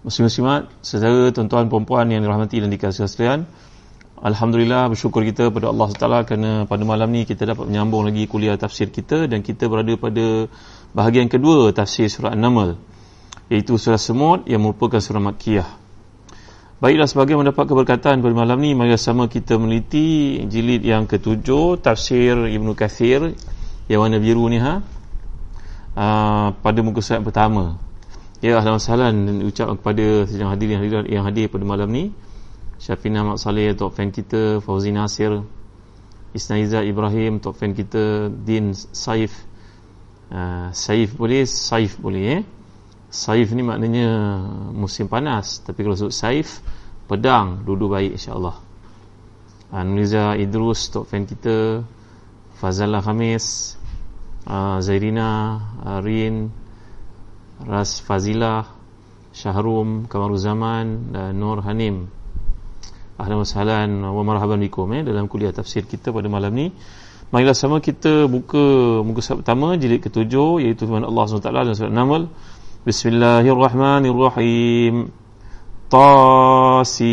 Muslim-muslimat, saudara tuan-tuan puan-puan yang dirahmati dan dikasihi sekalian. Alhamdulillah bersyukur kita kepada Allah SWT kerana pada malam ni kita dapat menyambung lagi kuliah tafsir kita dan kita berada pada bahagian kedua tafsir surah An-Naml iaitu surah Semut yang merupakan surah Makkiyah. Baiklah sebagai mendapat keberkatan pada malam ni mari sama kita meneliti jilid yang ketujuh tafsir Ibnu Kathir yang warna biru ni ha. Uh, pada muka surat pertama Ya ahlan wasahlan dan ucap kepada sejang hadir yang hadir, yang hadir pada malam ni Syafina Mak Saleh, top fan kita Fauzi Nasir Isnaiza Ibrahim, top fan kita Din Saif. Uh, Saif boleh, Saif boleh eh? Saif ni maknanya musim panas Tapi kalau sebut Saif Pedang, duduk baik insyaAllah. Uh, Nuriza Idrus, top fan kita Fazala Khamis uh, Zairina, uh, Rin Ras Fazilah Syahrum Kamaruzaman dan Nur Hanim. Ahlan wa sahlan wa marhaban bikum eh, dalam kuliah tafsir kita pada malam ni. Marilah sama kita buka muka surat pertama jilid ketujuh iaitu firman Allah SWT dalam surat Naml Bismillahirrahmanirrahim. Tasin.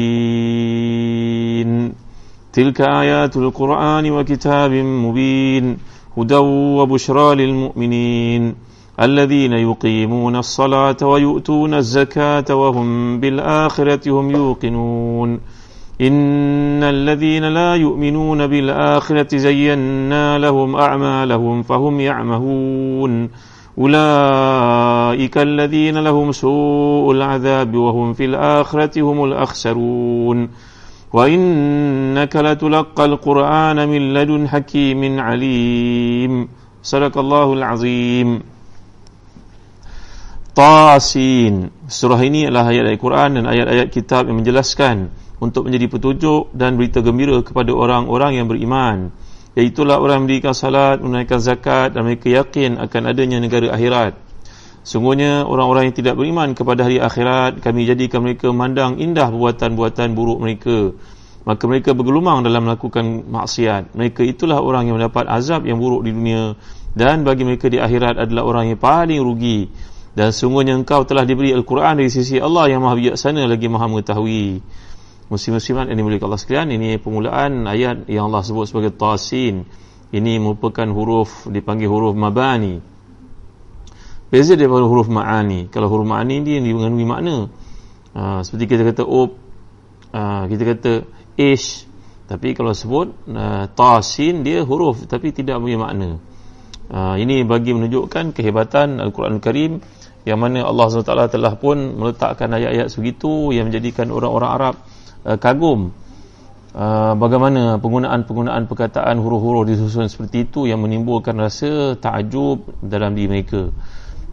Tilka ayatul Qur'an wa kitabim mubin. Hudaw wa bushra lil mu'minin الذين يقيمون الصلاة ويؤتون الزكاة وهم بالآخرة هم يوقنون. إن الذين لا يؤمنون بالآخرة زينا لهم أعمالهم فهم يعمهون. أولئك الذين لهم سوء العذاب وهم في الآخرة هم الأخسرون. وإنك لتلقى القرآن من لدن حكيم عليم. صدق الله العظيم. Tasin. Surah ini adalah ayat ayat Quran dan ayat-ayat kitab yang menjelaskan untuk menjadi petunjuk dan berita gembira kepada orang-orang yang beriman. Iaitulah orang yang mendirikan salat, menunaikan zakat dan mereka yakin akan adanya negara akhirat. Sungguhnya orang-orang yang tidak beriman kepada hari akhirat kami jadikan mereka memandang indah perbuatan-perbuatan buruk mereka. Maka mereka bergelumang dalam melakukan maksiat. Mereka itulah orang yang mendapat azab yang buruk di dunia dan bagi mereka di akhirat adalah orang yang paling rugi dan sungguhnya engkau telah diberi Al-Quran dari sisi Allah yang maha bijaksana lagi maha mengetahui. Muslim-muslimat yang dimiliki Allah sekalian ini permulaan ayat yang Allah sebut sebagai Tasin. Ini merupakan huruf dipanggil huruf Mabani. Beza daripada huruf Ma'ani. Kalau huruf Ma'ani dia mengandungi makna. Uh, seperti kita kata Up uh, kita kata Ish. Tapi kalau sebut uh, Tasin dia huruf tapi tidak punya makna. Uh, ini bagi menunjukkan kehebatan Al-Quran Al-Karim yang mana Allah SWT telah pun meletakkan ayat-ayat segitu yang menjadikan orang-orang Arab uh, kagum. Uh, bagaimana penggunaan-penggunaan perkataan huruf-huruf disusun seperti itu yang menimbulkan rasa takjub dalam diri mereka.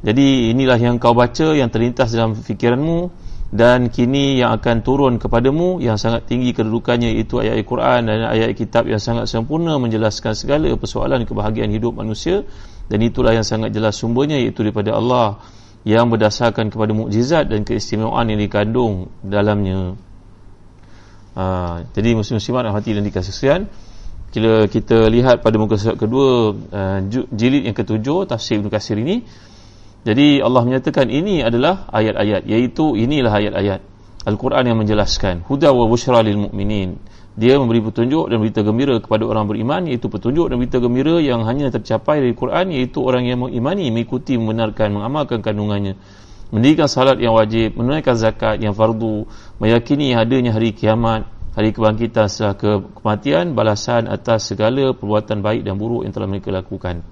Jadi inilah yang kau baca yang terlintas dalam fikiranmu dan kini yang akan turun kepadamu yang sangat tinggi kedudukannya iaitu ayat Al-Quran dan ayat kitab yang sangat sempurna menjelaskan segala persoalan kebahagiaan hidup manusia. Dan itulah yang sangat jelas sumbernya iaitu daripada Allah yang berdasarkan kepada mukjizat dan keistimewaan yang dikandung dalamnya. Ha, jadi muslim-muslimat hati dan dikasih sekalian, bila kita lihat pada muka surat kedua uh, jilid yang ketujuh tafsir Ibn Kasir ini jadi Allah menyatakan ini adalah ayat-ayat iaitu inilah ayat-ayat Al-Quran yang menjelaskan huda wa bushra lil mu'minin dia memberi petunjuk dan berita gembira kepada orang beriman iaitu petunjuk dan berita gembira yang hanya tercapai dari Quran iaitu orang yang mengimani mengikuti membenarkan mengamalkan kandungannya. Mendirikan salat yang wajib menunaikan zakat yang fardu meyakini adanya hari kiamat hari kebangkitan setelah ke kematian balasan atas segala perbuatan baik dan buruk yang telah mereka lakukan.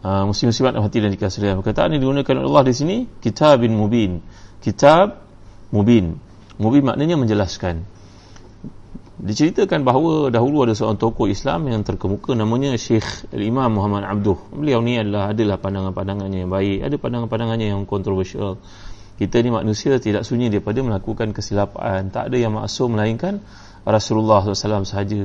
Uh, muslim-muslimat hati dan dikasih perkataan yang digunakan oleh Allah di sini kitab bin mubin. Kitab mubin. Mubin maknanya menjelaskan diceritakan bahawa dahulu ada seorang tokoh Islam yang terkemuka namanya Syekh Imam Muhammad Abduh. Beliau ni adalah adalah pandangan-pandangannya yang baik ada pandangan-pandangannya yang kontroversial. Kita ni manusia tidak sunyi daripada melakukan kesilapan tak ada yang maksum melainkan Rasulullah SAW sahaja.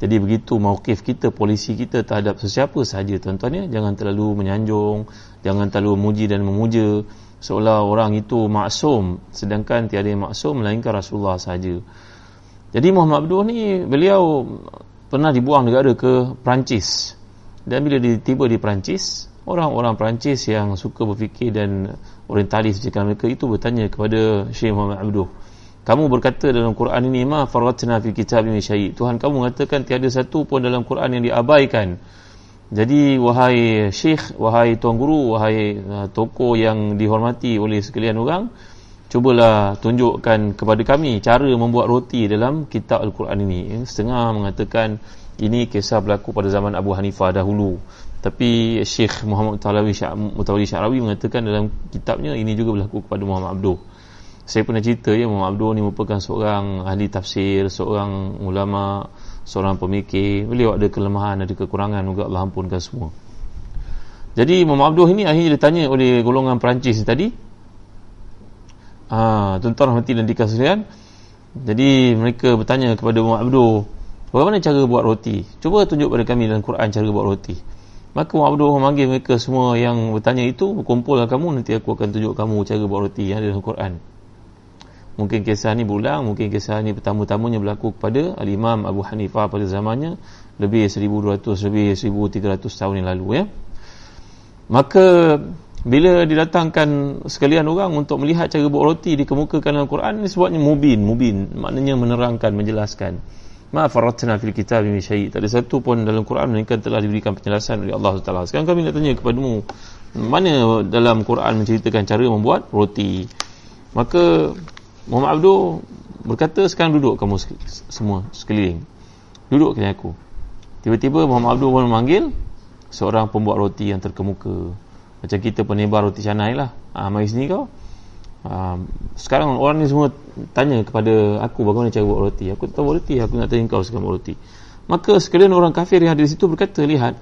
Jadi begitu mauqif kita polisi kita terhadap sesiapa sahaja tuan-tuan ya jangan terlalu menyanjung jangan terlalu memuji dan memuja. Seolah orang itu maksum sedangkan tiada yang maksum melainkan Rasulullah sahaja jadi Muhammad Abdul ni beliau pernah dibuang negara ke Perancis. Dan bila tiba di Perancis, orang-orang Perancis yang suka berfikir dan orientalis jika mereka itu bertanya kepada Syekh Muhammad Abdul. Kamu berkata dalam Quran ini ma faratna fi kitab min syai. Tuhan kamu mengatakan tiada satu pun dalam Quran yang diabaikan. Jadi wahai syekh, wahai tuan guru, wahai uh, tokoh yang dihormati oleh sekalian orang, cubalah tunjukkan kepada kami cara membuat roti dalam kitab Al-Quran ini. Ya, setengah mengatakan ini kisah berlaku pada zaman Abu Hanifah dahulu. Tapi Syekh Muhammad Mutawali Mutawali Syarawi mengatakan dalam kitabnya ini juga berlaku kepada Muhammad Abduh saya pernah cerita ya Muhammad Abduh ni merupakan seorang ahli tafsir seorang ulama seorang pemikir. Beliau ada kelemahan ada kekurangan juga Allah ampunkan semua. Jadi Muhammad Abduh ini akhirnya ditanya oleh golongan Perancis tadi Ha, tuan-tuan rahmati dan dikasihan. Jadi mereka bertanya kepada Muhammad Abdul, bagaimana cara buat roti? Cuba tunjuk pada kami dalam Quran cara buat roti. Maka Muhammad Abdul memanggil mereka semua yang bertanya itu, kumpullah kamu nanti aku akan tunjuk kamu cara buat roti yang ada dalam Quran. Mungkin kisah ni berulang, mungkin kisah ni pertama-tamanya berlaku kepada Al-Imam Abu Hanifah pada zamannya lebih 1200 lebih 1300 tahun yang lalu ya. Maka bila didatangkan sekalian orang untuk melihat cara buat roti dikemukakan dalam Quran ini sebabnya mubin mubin. Maknanya menerangkan menjelaskan. Ma faratna fil kitab min syai. Tak ada satu pun dalam Quran melainkan telah diberikan penjelasan oleh Allah Taala. Sekarang kami nak tanya kepadamu mana dalam Quran menceritakan cara membuat roti? Maka Muhammad Abdul berkata sekarang duduk kamu semua sekeliling. Duduk kena aku. Tiba-tiba Muhammad Abdul pun memanggil seorang pembuat roti yang terkemuka macam kita penebar roti canai lah. Ha, mari sini kau. Ha, sekarang orang ni semua tanya kepada aku bagaimana cara buat roti. Aku tak tahu buat roti aku nak tanya kau sekarang buat roti. Maka sekalian orang kafir yang ada di situ berkata lihat.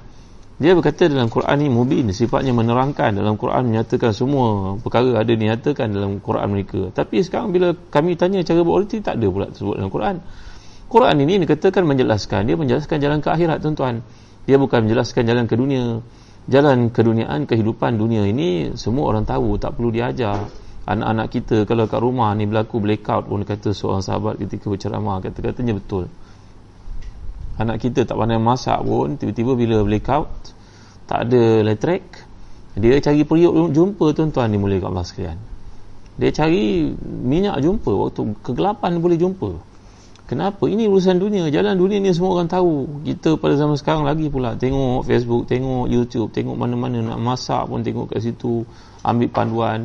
Dia berkata dalam Quran ni mubin sifatnya menerangkan. Dalam Quran menyatakan semua perkara ada dinyatakan dalam Quran mereka. Tapi sekarang bila kami tanya cara buat roti tak ada pula tersebut dalam Quran. Quran ini dikatakan menjelaskan. Dia menjelaskan jalan ke akhirat tuan-tuan. Dia bukan menjelaskan jalan ke dunia jalan keduniaan kehidupan dunia ini semua orang tahu tak perlu diajar. Anak-anak kita kalau kat rumah ni berlaku blackout pun kata seorang sahabat ketika berceramah kata-katanya betul. Anak kita tak pandai masak pun tiba-tiba bila blackout tak ada elektrik dia cari periuk jumpa tuan-tuan dimulai kat Allah sekalian. Dia cari minyak jumpa waktu kegelapan boleh jumpa Kenapa? Ini urusan dunia. Jalan dunia ni semua orang tahu. Kita pada zaman sekarang lagi pula tengok Facebook, tengok YouTube, tengok mana-mana nak masak pun tengok kat situ, ambil panduan.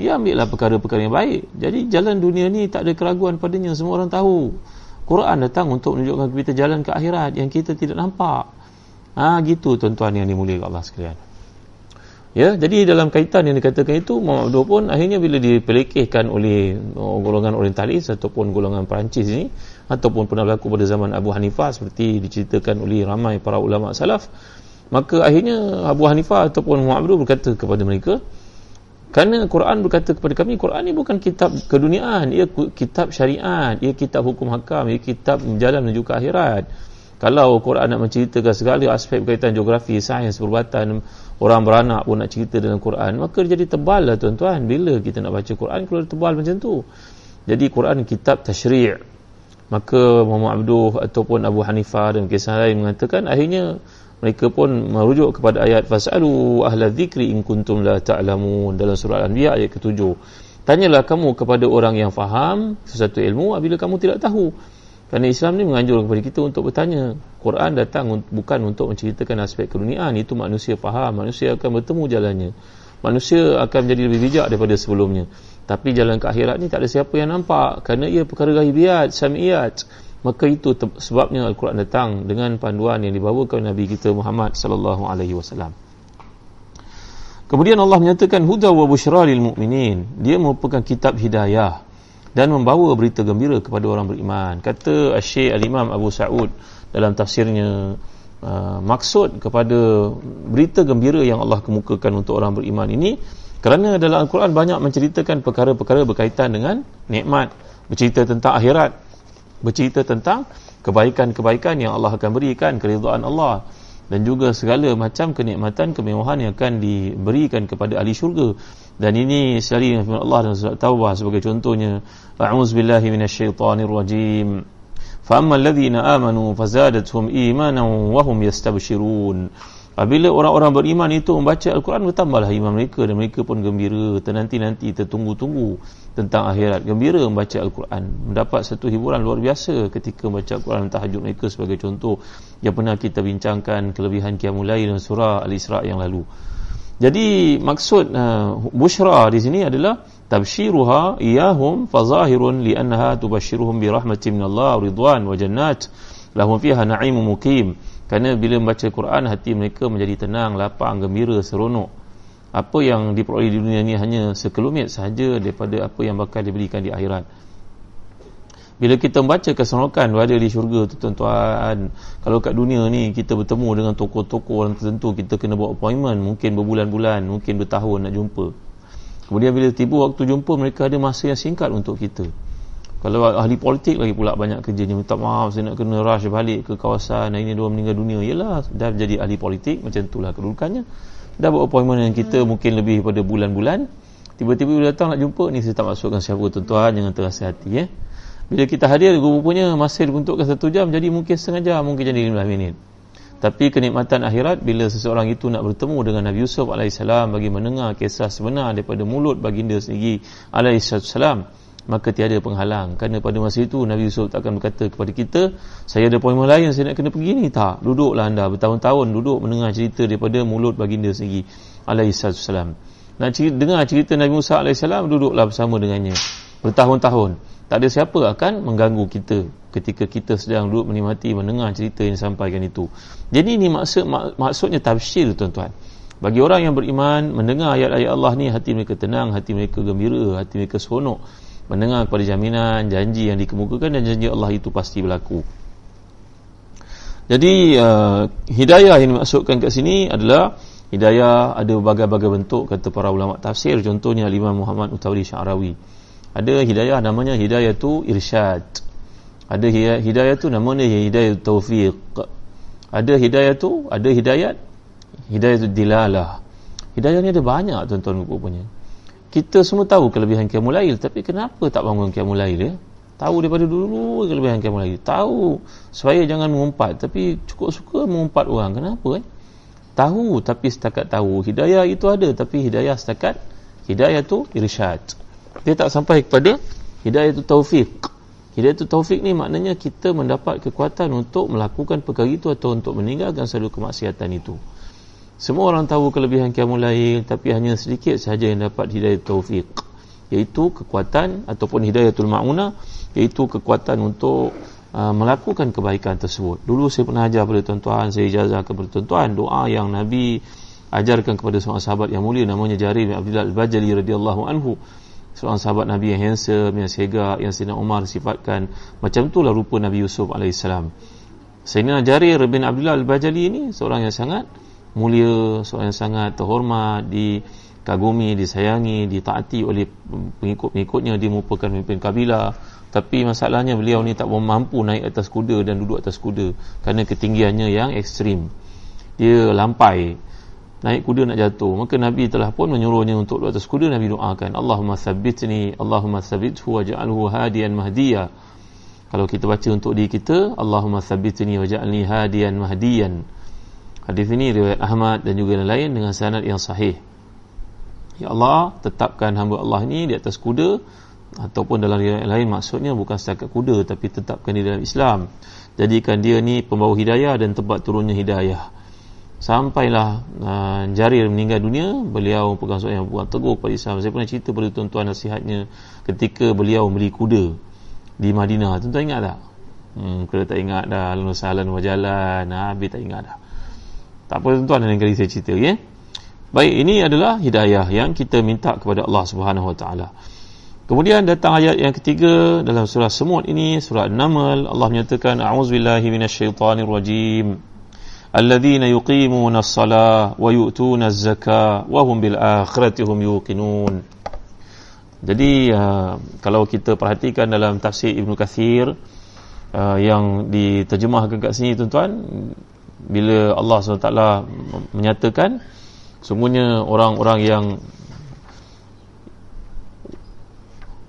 Ya ambillah perkara-perkara yang baik. Jadi jalan dunia ni tak ada keraguan padanya. Semua orang tahu. Quran datang untuk menunjukkan kita jalan ke akhirat yang kita tidak nampak. Ha gitu tuan-tuan yang dimuliakan Allah sekalian. Ya, jadi dalam kaitan yang dikatakan itu Muhammad Abdul pun akhirnya bila dipelekehkan oleh golongan orientalis ataupun golongan Perancis ini ataupun pernah berlaku pada zaman Abu Hanifah seperti diceritakan oleh ramai para ulama salaf maka akhirnya Abu Hanifah ataupun Abdul berkata kepada mereka kerana Quran berkata kepada kami Quran ini bukan kitab keduniaan ia kitab syariat ia kitab hukum hakam ia kitab jalan menuju ke akhirat. Kalau Quran nak menceritakan segala aspek berkaitan geografi sains perubatan orang beranak pun nak cerita dalam Quran maka jadi tebal lah tuan-tuan. Bila kita nak baca Quran kalau tebal macam tu? Jadi Quran kitab tashri' maka Muhammad Abduh ataupun Abu Hanifah dan kisah lain mengatakan akhirnya mereka pun merujuk kepada ayat fasalu ahla dzikri in kuntum la ta'lamun dalam surah Al-Anbiya ayat ke-7 tanyalah kamu kepada orang yang faham sesuatu ilmu apabila kamu tidak tahu kerana Islam ni menganjur kepada kita untuk bertanya. Quran datang bukan untuk menceritakan aspek keduniaan. Itu manusia faham. Manusia akan bertemu jalannya. Manusia akan menjadi lebih bijak daripada sebelumnya. Tapi jalan ke akhirat ni tak ada siapa yang nampak. Kerana ia perkara ghaibiyat, samiyat. Maka itu sebabnya Al-Quran datang dengan panduan yang dibawakan Nabi kita Muhammad sallallahu alaihi wasallam. Kemudian Allah menyatakan huda wa busyra lil mu'minin. Dia merupakan kitab hidayah dan membawa berita gembira kepada orang beriman kata Syekh Al-Imam Abu Sa'ud dalam tafsirnya uh, maksud kepada berita gembira yang Allah kemukakan untuk orang beriman ini kerana dalam Al-Quran banyak menceritakan perkara-perkara berkaitan dengan nikmat bercerita tentang akhirat bercerita tentang kebaikan-kebaikan yang Allah akan berikan keridhaan Allah dan juga segala macam kenikmatan kemewahan yang akan diberikan kepada ahli syurga. Dan ini sekali firman Allah dalam surat Taubah sebagai contohnya a'udzubillahi minasyaitonirrajim fa ammal ladzina amanu fazadatuhum imanan wa yastabshirun Apabila orang-orang beriman itu membaca Al-Quran bertambahlah iman mereka dan mereka pun gembira. Ternanti-nanti tertunggu-tunggu tentang akhirat. Gembira membaca Al-Quran. Mendapat satu hiburan luar biasa ketika membaca Al-Quran tahajud mereka sebagai contoh yang pernah kita bincangkan kelebihan Qiyamul Lail dan surah Al-Isra' yang lalu. Jadi maksud uh, busyra di sini adalah tabshiruha iyahum fazahirun li'annaha tubashiruhum bi rahmatin minallah ridwan wa jannat. Lahum fiha na'imun mukim kerana bila membaca Quran hati mereka menjadi tenang lapang gembira seronok. Apa yang diperoleh di dunia ini hanya sekelumit sahaja daripada apa yang bakal diberikan di akhirat. Bila kita membaca keseronokan berada di syurga tu tuan-tuan kalau kat dunia ni kita bertemu dengan tokoh-tokoh orang tertentu kita kena buat appointment mungkin berbulan-bulan mungkin bertahun nak jumpa. Kemudian bila tiba waktu jumpa mereka ada masa yang singkat untuk kita kalau ahli politik lagi pula banyak kerjanya minta maaf saya nak kena rush balik ke kawasan ini dua meninggal dunia. Yalah dah jadi ahli politik macam itulah kedudukannya. Dah buat appointment dengan kita hmm. mungkin lebih pada bulan-bulan. Tiba-tiba bila datang nak jumpa ni saya tak masukkan siapa tuan-tuan jangan terasa hati ya. Eh? bila kita hadir rupanya masa dibentukkan satu jam jadi mungkin setengah jam mungkin jadi 15 minit. Tapi kenikmatan akhirat bila seseorang itu nak bertemu dengan Nabi Yusuf AS bagi mendengar kisah sebenar daripada mulut baginda sendiri AS maka tiada penghalang. Kerana pada masa itu Nabi Yusuf tak akan berkata kepada kita saya ada poin lain saya nak kena pergi ni. Tak duduklah anda bertahun-tahun duduk mendengar cerita daripada mulut baginda sendiri AS nak dengar cerita Nabi Musa AS duduklah bersama dengannya bertahun-tahun. Tak ada siapa akan mengganggu kita ketika kita sedang duduk menikmati mendengar cerita yang disampaikan itu. Jadi ini maksud mak, maksudnya tafsir tuan-tuan. Bagi orang yang beriman mendengar ayat-ayat Allah ni hati mereka tenang hati mereka gembira hati mereka seronok mendengar kepada jaminan janji yang dikemukakan dan janji Allah itu pasti berlaku. Jadi uh, hidayah yang dimaksudkan kat sini adalah hidayah ada berbagai-bagai bentuk kata para ulama tafsir. Contohnya Imam Muhammad Utawri Syarawi ada hidayah namanya hidayah tu irsyad. Ada hidayah tu namanya hidayah taufiq ada hidayah tu ada hidayat hidayah tu dilalah. Hidayah ni ada banyak tuan-tuan rupanya kita semua tahu kelebihan qiyamul lail tapi kenapa tak bangun qiyamul lail ya? Tahu daripada dulu kelebihan qiyamul lail tahu supaya jangan mengumpat tapi cukup suka mengumpat orang. Kenapa eh? Tahu tapi setakat tahu. Hidayah itu ada tapi hidayah setakat hidayah tu irsyad. Dia tak sampai kepada hidayah itu taufik hidayah itu taufik ni maknanya kita mendapat kekuatan untuk melakukan perkara itu atau untuk meninggalkan selalu kemaksiatan itu semua orang tahu kelebihan kiamul lail tapi hanya sedikit sahaja yang dapat hidayah taufik iaitu kekuatan ataupun hidayatul ma'una iaitu kekuatan untuk uh, melakukan kebaikan tersebut. Dulu saya pernah ajar kepada tuan-tuan saya ijazah kepada tuan-tuan doa yang Nabi ajarkan kepada seorang sahabat yang mulia namanya Jarir bin Abdullah Al-Bajali radhiyallahu anhu. Seorang sahabat Nabi yang handsome, yang segak, yang Sayyidina Umar sifatkan. Macam itulah rupa Nabi Yusuf AS Sayyidina Jarir bin Abdullah Al-Bajali ini seorang yang sangat mulia, seorang yang sangat terhormat dikagumi, disayangi, ditaati oleh pengikut-pengikutnya dia merupakan pemimpin kabilah. Tapi masalahnya beliau ni tak mampu naik atas kuda dan duduk atas kuda kerana ketinggiannya yang ekstrim. Dia lampai. Naik kuda nak jatuh. Maka Nabi telah pun menyuruhnya untuk di atas kuda. Nabi doakan Allahumma thabbitni Allahumma thabbithu waj'alhu hadiyan mahdiya. Kalau kita baca untuk diri kita Allahumma thabbitni waj'alni hadiyan mahdiyan hadis ini riwayat Ahmad dan juga yang lain dengan sanad yang sahih. Ya Allah tetapkan hamba Allah ini di atas kuda ataupun dalam riwayat lain maksudnya bukan setakat kuda tapi tetapkan di dalam Islam. Jadikan dia ni pembawa hidayah dan tempat turunnya hidayah. Sampailah uh, Jarir meninggal dunia beliau pegang seorang yang buat teguh kepada Islam. Saya pernah cerita pada tuan-tuan nasihatnya ketika beliau membeli kuda di Madinah. Tuan-tuan ingat tak? Hmm, kalau tak ingat dah lalu salan wajalan habis tak ingat dah tak apa tuan-tuan lain kali saya cerita ya? baik ini adalah hidayah yang kita minta kepada Allah subhanahu wa ta'ala Kemudian datang ayat yang ketiga dalam surah Semut ini, surah An-Naml, Allah menyatakan a'udzubillahi minasyaitonirrajim. Alladzina yuqimuna as-salah wa yu'tuna az-zakah wa hum bil akhirati hum yuqinun. Jadi uh, kalau kita perhatikan dalam tafsir Ibnu Kathir uh, yang diterjemahkan kat sini tuan-tuan, bila Allah SWT menyatakan semuanya orang-orang yang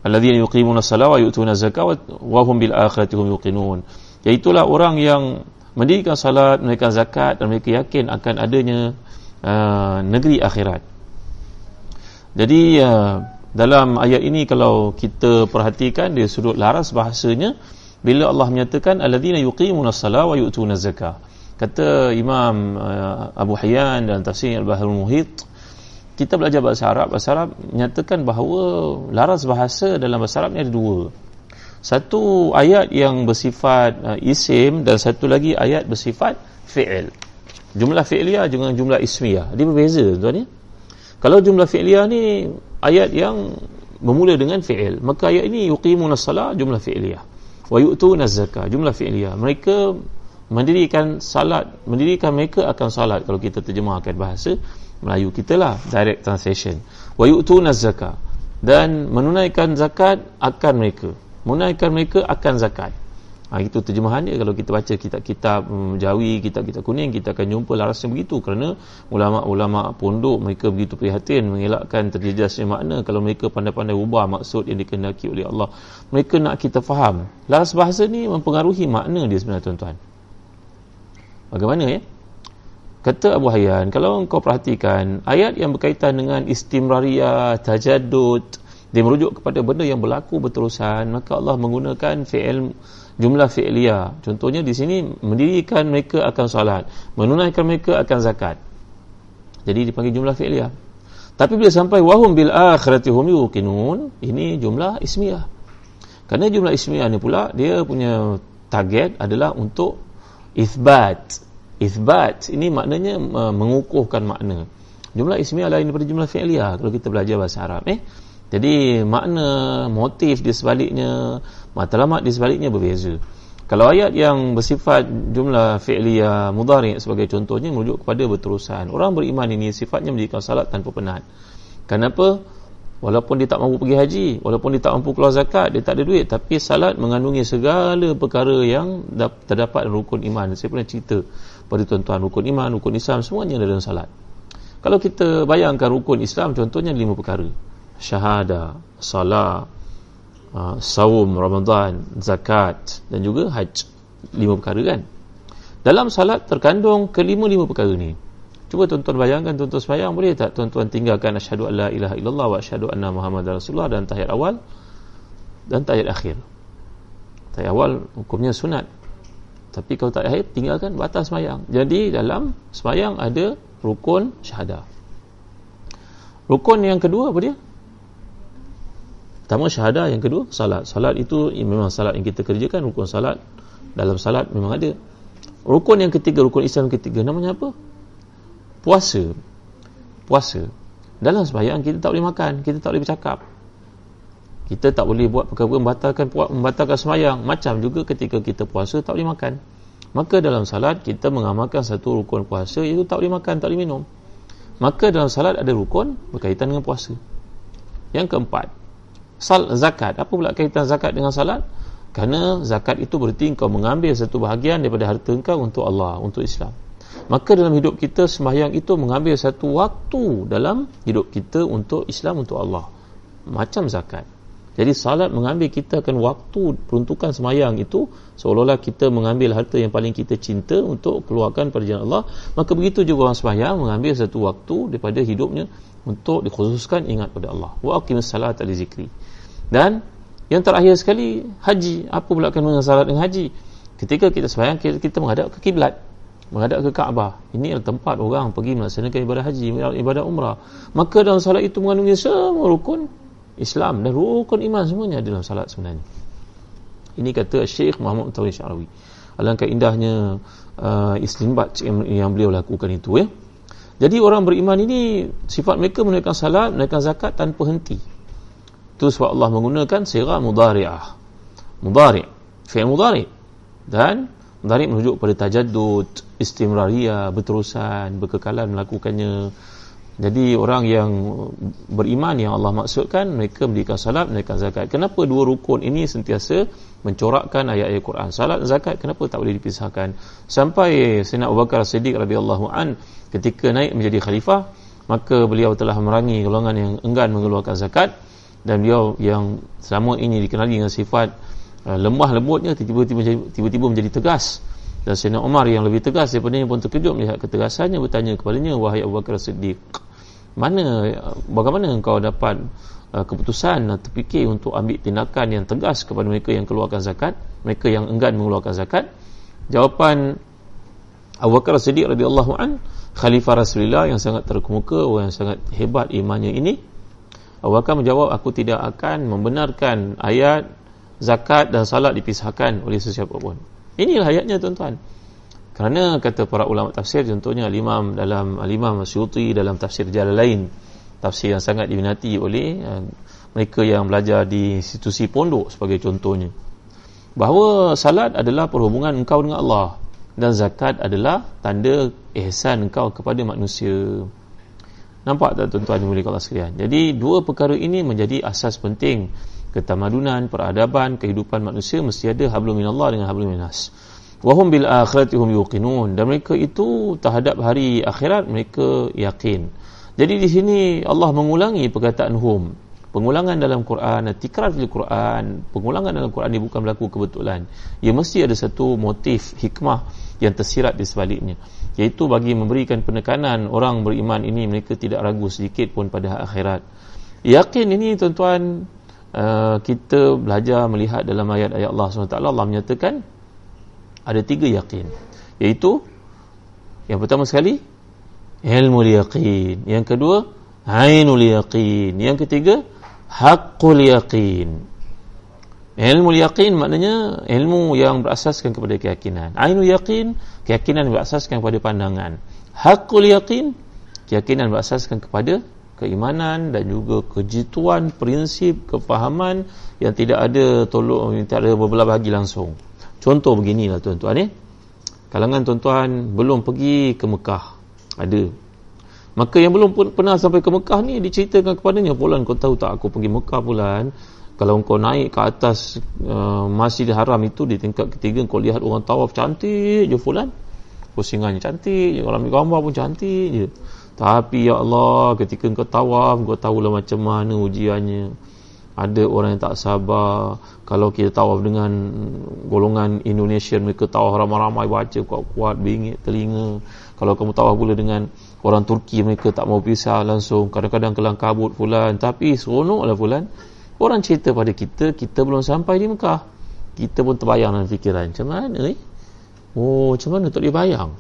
alladzina yuqimuna as-salata wa yu'tuna az-zakata wa hum bil akhirati hum yuqinun. Iaitulah orang yang mendirikan salat mereka zakat dan mereka yakin akan adanya uh, negeri akhirat. Jadi uh, dalam ayat ini kalau kita perhatikan dia sudut laras bahasanya bila Allah menyatakan alladzina yuqimuna as-salata wa yu'tuna az-zakata kata Imam uh, Abu Hayyan dalam tafsir Al-Bahrul Muhit kita belajar bahasa Arab. Bahasa Arab menyatakan bahawa laras bahasa dalam bahasa Arab ni ada dua. Satu ayat yang bersifat uh, isim dan satu lagi ayat bersifat fi'il. Jumlah fi'liyah dengan jumlah ismiyah. Dia berbeza tuan ya. Kalau jumlah fi'liyah ni ayat yang bermula dengan fi'il maka ayat ini yuqimuna salat jumlah fi'liyah wa yu'tuna zakah jumlah fi'liyah mereka mendirikan salat mendirikan mereka akan salat kalau kita terjemahkan bahasa Melayu kita lah direct translation. Wa yu'tuna zakah. Dan menunaikan zakat akan mereka. Menunaikan mereka akan zakat. Ha, itu terjemahan dia. Kalau kita baca kitab-kitab um, Jawi kitab-kitab kuning kita akan jumpa larasnya begitu. Kerana ulama-ulama pondok mereka begitu prihatin mengelakkan terjejasnya makna kalau mereka pandai-pandai ubah maksud yang dikendaki oleh Allah. Mereka nak kita faham. Laras bahasa ni mempengaruhi makna dia sebenarnya tuan-tuan bagaimana ya Kata Abu Hayyan, kalau engkau perhatikan ayat yang berkaitan dengan istimrariyah, tajadud, dia merujuk kepada benda yang berlaku berterusan, maka Allah menggunakan fi'il jumlah fi'liyah. Contohnya di sini mendirikan mereka akan salat, menunaikan mereka akan zakat. Jadi dipanggil jumlah fi'liyah. Tapi bila sampai wahum bil akhirati hum yuqinun, ini jumlah ismiyah. Kerana jumlah ismiyah ni pula dia punya target adalah untuk ithbat Isbat ini maknanya uh, mengukuhkan makna. Jumlah ismiyah lain daripada jumlah fi'liyah kalau kita belajar bahasa Arab eh. Jadi makna motif di sebaliknya, matlamat di sebaliknya berbeza. Kalau ayat yang bersifat jumlah fi'liyah mudhari' sebagai contohnya merujuk kepada berterusan. Orang beriman ini sifatnya mendirikan salat tanpa penat. Kenapa? Walaupun dia tak mampu pergi haji, walaupun dia tak mampu keluar zakat, dia tak ada duit, tapi salat mengandungi segala perkara yang terdapat rukun iman. Saya pernah cerita pada tuan-tuan rukun iman, rukun Islam semuanya ada dalam salat. Kalau kita bayangkan rukun Islam contohnya lima perkara. Syahada, salat, uh, saum, Ramadan, zakat dan juga haj. Lima perkara kan? Dalam salat terkandung kelima-lima perkara ni. Cuba tuan-tuan bayangkan tuan-tuan semayang boleh tak tuan-tuan tinggalkan asyhadu alla ilaha illallah wa asyhadu anna muhammadar rasulullah dan tahiyat awal dan tahiyat akhir. Tahiyat awal hukumnya sunat tapi kalau tak haid tinggalkan batal semayang jadi dalam semayang ada rukun syahadah. Rukun yang kedua apa dia? Pertama syahadah. Yang kedua salat. Salat itu memang salat yang kita kerjakan rukun salat. Dalam salat memang ada. Rukun yang ketiga rukun Islam ketiga namanya apa? Puasa. Puasa. Dalam semayang kita tak boleh makan. Kita tak boleh bercakap kita tak boleh buat perkara membatalkan membatalkan semayang. Macam juga ketika kita puasa tak boleh makan. Maka dalam salat kita mengamalkan satu rukun puasa iaitu tak boleh makan tak boleh minum. Maka dalam salat ada rukun berkaitan dengan puasa. Yang keempat sal zakat. Apa pula kaitan zakat dengan salat? Kerana zakat itu berarti kau mengambil satu bahagian daripada harta kau untuk Allah untuk Islam. Maka dalam hidup kita sembahyang itu mengambil satu waktu dalam hidup kita untuk Islam untuk Allah. Macam zakat jadi salat mengambil kita akan waktu peruntukan semayang itu seolah-olah kita mengambil harta yang paling kita cinta untuk keluarkan pada jalan Allah. Maka begitu juga orang semayang mengambil satu waktu daripada hidupnya untuk dikhususkan ingat pada Allah. Wa aqimus salat ali zikri. Dan yang terakhir sekali haji. Apa pula kan dengan salat dengan haji? Ketika kita semayang kita, menghadap ke kiblat menghadap ke Kaabah. Ini adalah tempat orang pergi melaksanakan ibadah haji, ibadah umrah. Maka dalam salat itu mengandungi semua rukun Islam dan rukun iman semuanya dalam salat sebenarnya. Ini kata Syekh Muhammad Tawri Syarawi. Alangkah indahnya uh, istinbat yang beliau lakukan itu ya. Jadi orang beriman ini sifat mereka menunaikan salat, menunaikan zakat tanpa henti. itu sebab Allah menggunakan sirah mudari'ah mudari' fi'il mudari' dan mudari' merujuk pada tajaddud istimrariyah berterusan berkekalan melakukannya jadi orang yang beriman yang Allah maksudkan mereka mendirikan salat, mendirikan zakat. Kenapa dua rukun ini sentiasa mencorakkan ayat-ayat Quran? Salat dan zakat kenapa tak boleh dipisahkan? Sampai Sayyidina Abu Bakar Siddiq radhiyallahu an ketika naik menjadi khalifah, maka beliau telah merangi golongan yang enggan mengeluarkan zakat dan beliau yang selama ini dikenali dengan sifat uh, lemah lembutnya tiba-tiba tiba-tiba menjadi tegas dan Sayyidina Umar yang lebih tegas daripada ini pun terkejut melihat ketegasannya bertanya kepadanya wahai Abu Bakar Siddiq mana bagaimana engkau dapat uh, keputusan uh, terfikir untuk ambil tindakan yang tegas kepada mereka yang keluarkan zakat mereka yang enggan mengeluarkan zakat? Jawapan Abu Bakar Siddiq radhiyallahu an khalifah Rasulullah yang sangat terkemuka yang sangat hebat imannya ini. Abu Bakar menjawab aku tidak akan membenarkan ayat zakat dan salat dipisahkan oleh sesiapa pun. Inilah ayatnya tuan-tuan. Kerana kata para ulama tafsir contohnya al-Imam dalam al-Imam Masyuti dalam tafsir jalan lain tafsir yang sangat diminati oleh uh, mereka yang belajar di institusi pondok sebagai contohnya. Bahawa salat adalah perhubungan engkau dengan Allah dan zakat adalah tanda ihsan engkau kepada manusia. Nampak tak tuan-tuan yang Allah sekalian? Jadi dua perkara ini menjadi asas penting ketamadunan, peradaban, kehidupan manusia mesti ada hablum minallah dengan hablum minas. Wahum bil akhirati hum yuqinun dan mereka itu terhadap hari akhirat mereka yakin. Jadi di sini Allah mengulangi perkataan hum. Pengulangan dalam Quran, tikrar di Quran, pengulangan dalam Quran ini bukan berlaku kebetulan. Ia mesti ada satu motif hikmah yang tersirat di sebaliknya. Iaitu bagi memberikan penekanan orang beriman ini mereka tidak ragu sedikit pun pada akhirat. Yakin ini tuan-tuan uh, kita belajar melihat dalam ayat-ayat Allah SWT Allah menyatakan ada tiga yakin. Iaitu yang pertama sekali ilmu yaqin. Yang kedua ainul yaqin. Yang ketiga haqqul yaqin. Ilmu yaqin maknanya ilmu yang berasaskan kepada keyakinan. Ainul yaqin keyakinan berasaskan kepada pandangan. Haqqul yaqin keyakinan berasaskan kepada keimanan dan juga kejituan prinsip kefahaman yang tidak ada tolong yang tidak ada berbelah bagi langsung contoh beginilah tuan-tuan eh. Kalangan tuan-tuan belum pergi ke Mekah. Ada. Maka yang belum pernah sampai ke Mekah ni diceritakan kepadanya Fulan kau tahu tak aku pergi Mekah Fulan? Kalau kau naik ke atas uh, Masjid Haram itu di tingkat ketiga kau lihat orang tawaf cantik je Fulan. Pusingannya cantik orang ambil gambar pun cantik je. Tapi ya Allah ketika engkau tawaf Engkau tahulah macam mana ujiannya Ada orang yang tak sabar. Kalau kita tawaf dengan Golongan Indonesia Mereka tawaf ramai-ramai Baca kuat-kuat Bingit telinga. Kalau kamu tawaf pula dengan Orang Turki Mereka tak mau pisah langsung. Kadang-kadang kelang kabut fulan. Tapi seronoklah fulan. Orang cerita pada kita Kita belum sampai di Mekah. Kita pun terbayang dalam fikiran Macam mana eh? Oh macam mana tak boleh bayang?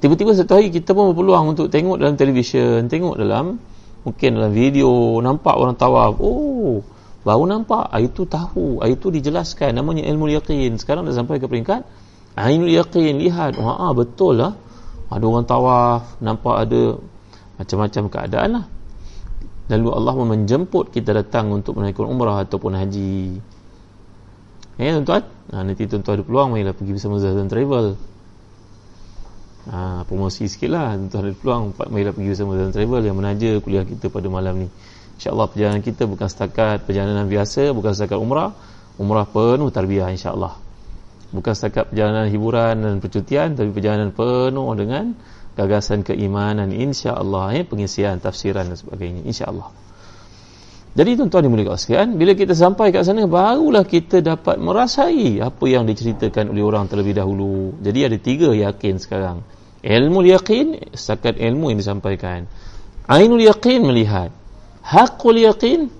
Tiba-tiba satu hari kita pun berpeluang untuk tengok dalam televisyen tengok dalam mungkin dalam video nampak orang tawaf. Oh baru nampak. Itu tahu. Ah, itu dijelaskan. Namanya ilmu yakin sekarang dah sampai ke peringkat ilmu yakin lihat. Oh, ah, betul lah. Ada orang tawaf. Nampak ada macam-macam keadaan lah. Lalu Allah menjemput kita datang untuk menaikkan umrah ataupun haji. Ya tuan-tuan? Ha, nanti tuan-tuan ada peluang marilah pergi bersama Zazan Travel ha, promosi sikit lah. Tuan ada peluang marilah pergi bersama dalam travel yang menaja kuliah kita pada malam ni. insyaAllah perjalanan kita bukan setakat perjalanan biasa bukan setakat umrah. Umrah penuh tarbiyah insyaAllah. Bukan setakat perjalanan hiburan dan percutian tapi perjalanan penuh dengan gagasan keimanan insyaAllah eh, pengisian tafsiran dan sebagainya insyaAllah jadi tuan-tuan dimulikkan sekalian bila kita sampai kat sana barulah kita dapat merasai apa yang diceritakan oleh orang terlebih dahulu. Jadi ada tiga yakin sekarang. Ilmu yakin setakat ilmu yang disampaikan. Ainul yakin melihat. Hakul yakin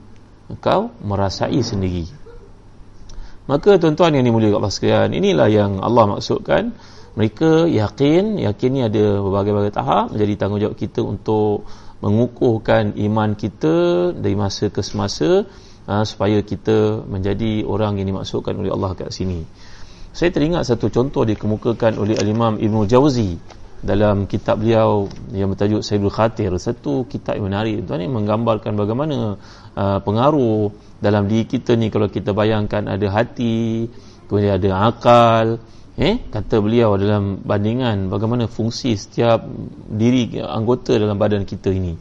kau merasai sendiri. Maka tuan-tuan yang dimulikkan Allah sekalian inilah yang Allah maksudkan. Mereka yakin yakin ni ada berbagai-bagai tahap menjadi tanggungjawab kita untuk mengukuhkan iman kita dari masa ke semasa uh, supaya kita menjadi orang yang dimaksudkan oleh Allah kat sini. Saya teringat satu contoh dikemukakan oleh Al-Imam Ibn Jauzi dalam kitab beliau yang bertajuk Sayyidul Khatir satu kitab yang menarik tuan ni menggambarkan bagaimana uh, pengaruh dalam diri kita ni kalau kita bayangkan ada hati kemudian ada akal eh? Kata beliau dalam bandingan bagaimana fungsi setiap diri anggota dalam badan kita ini.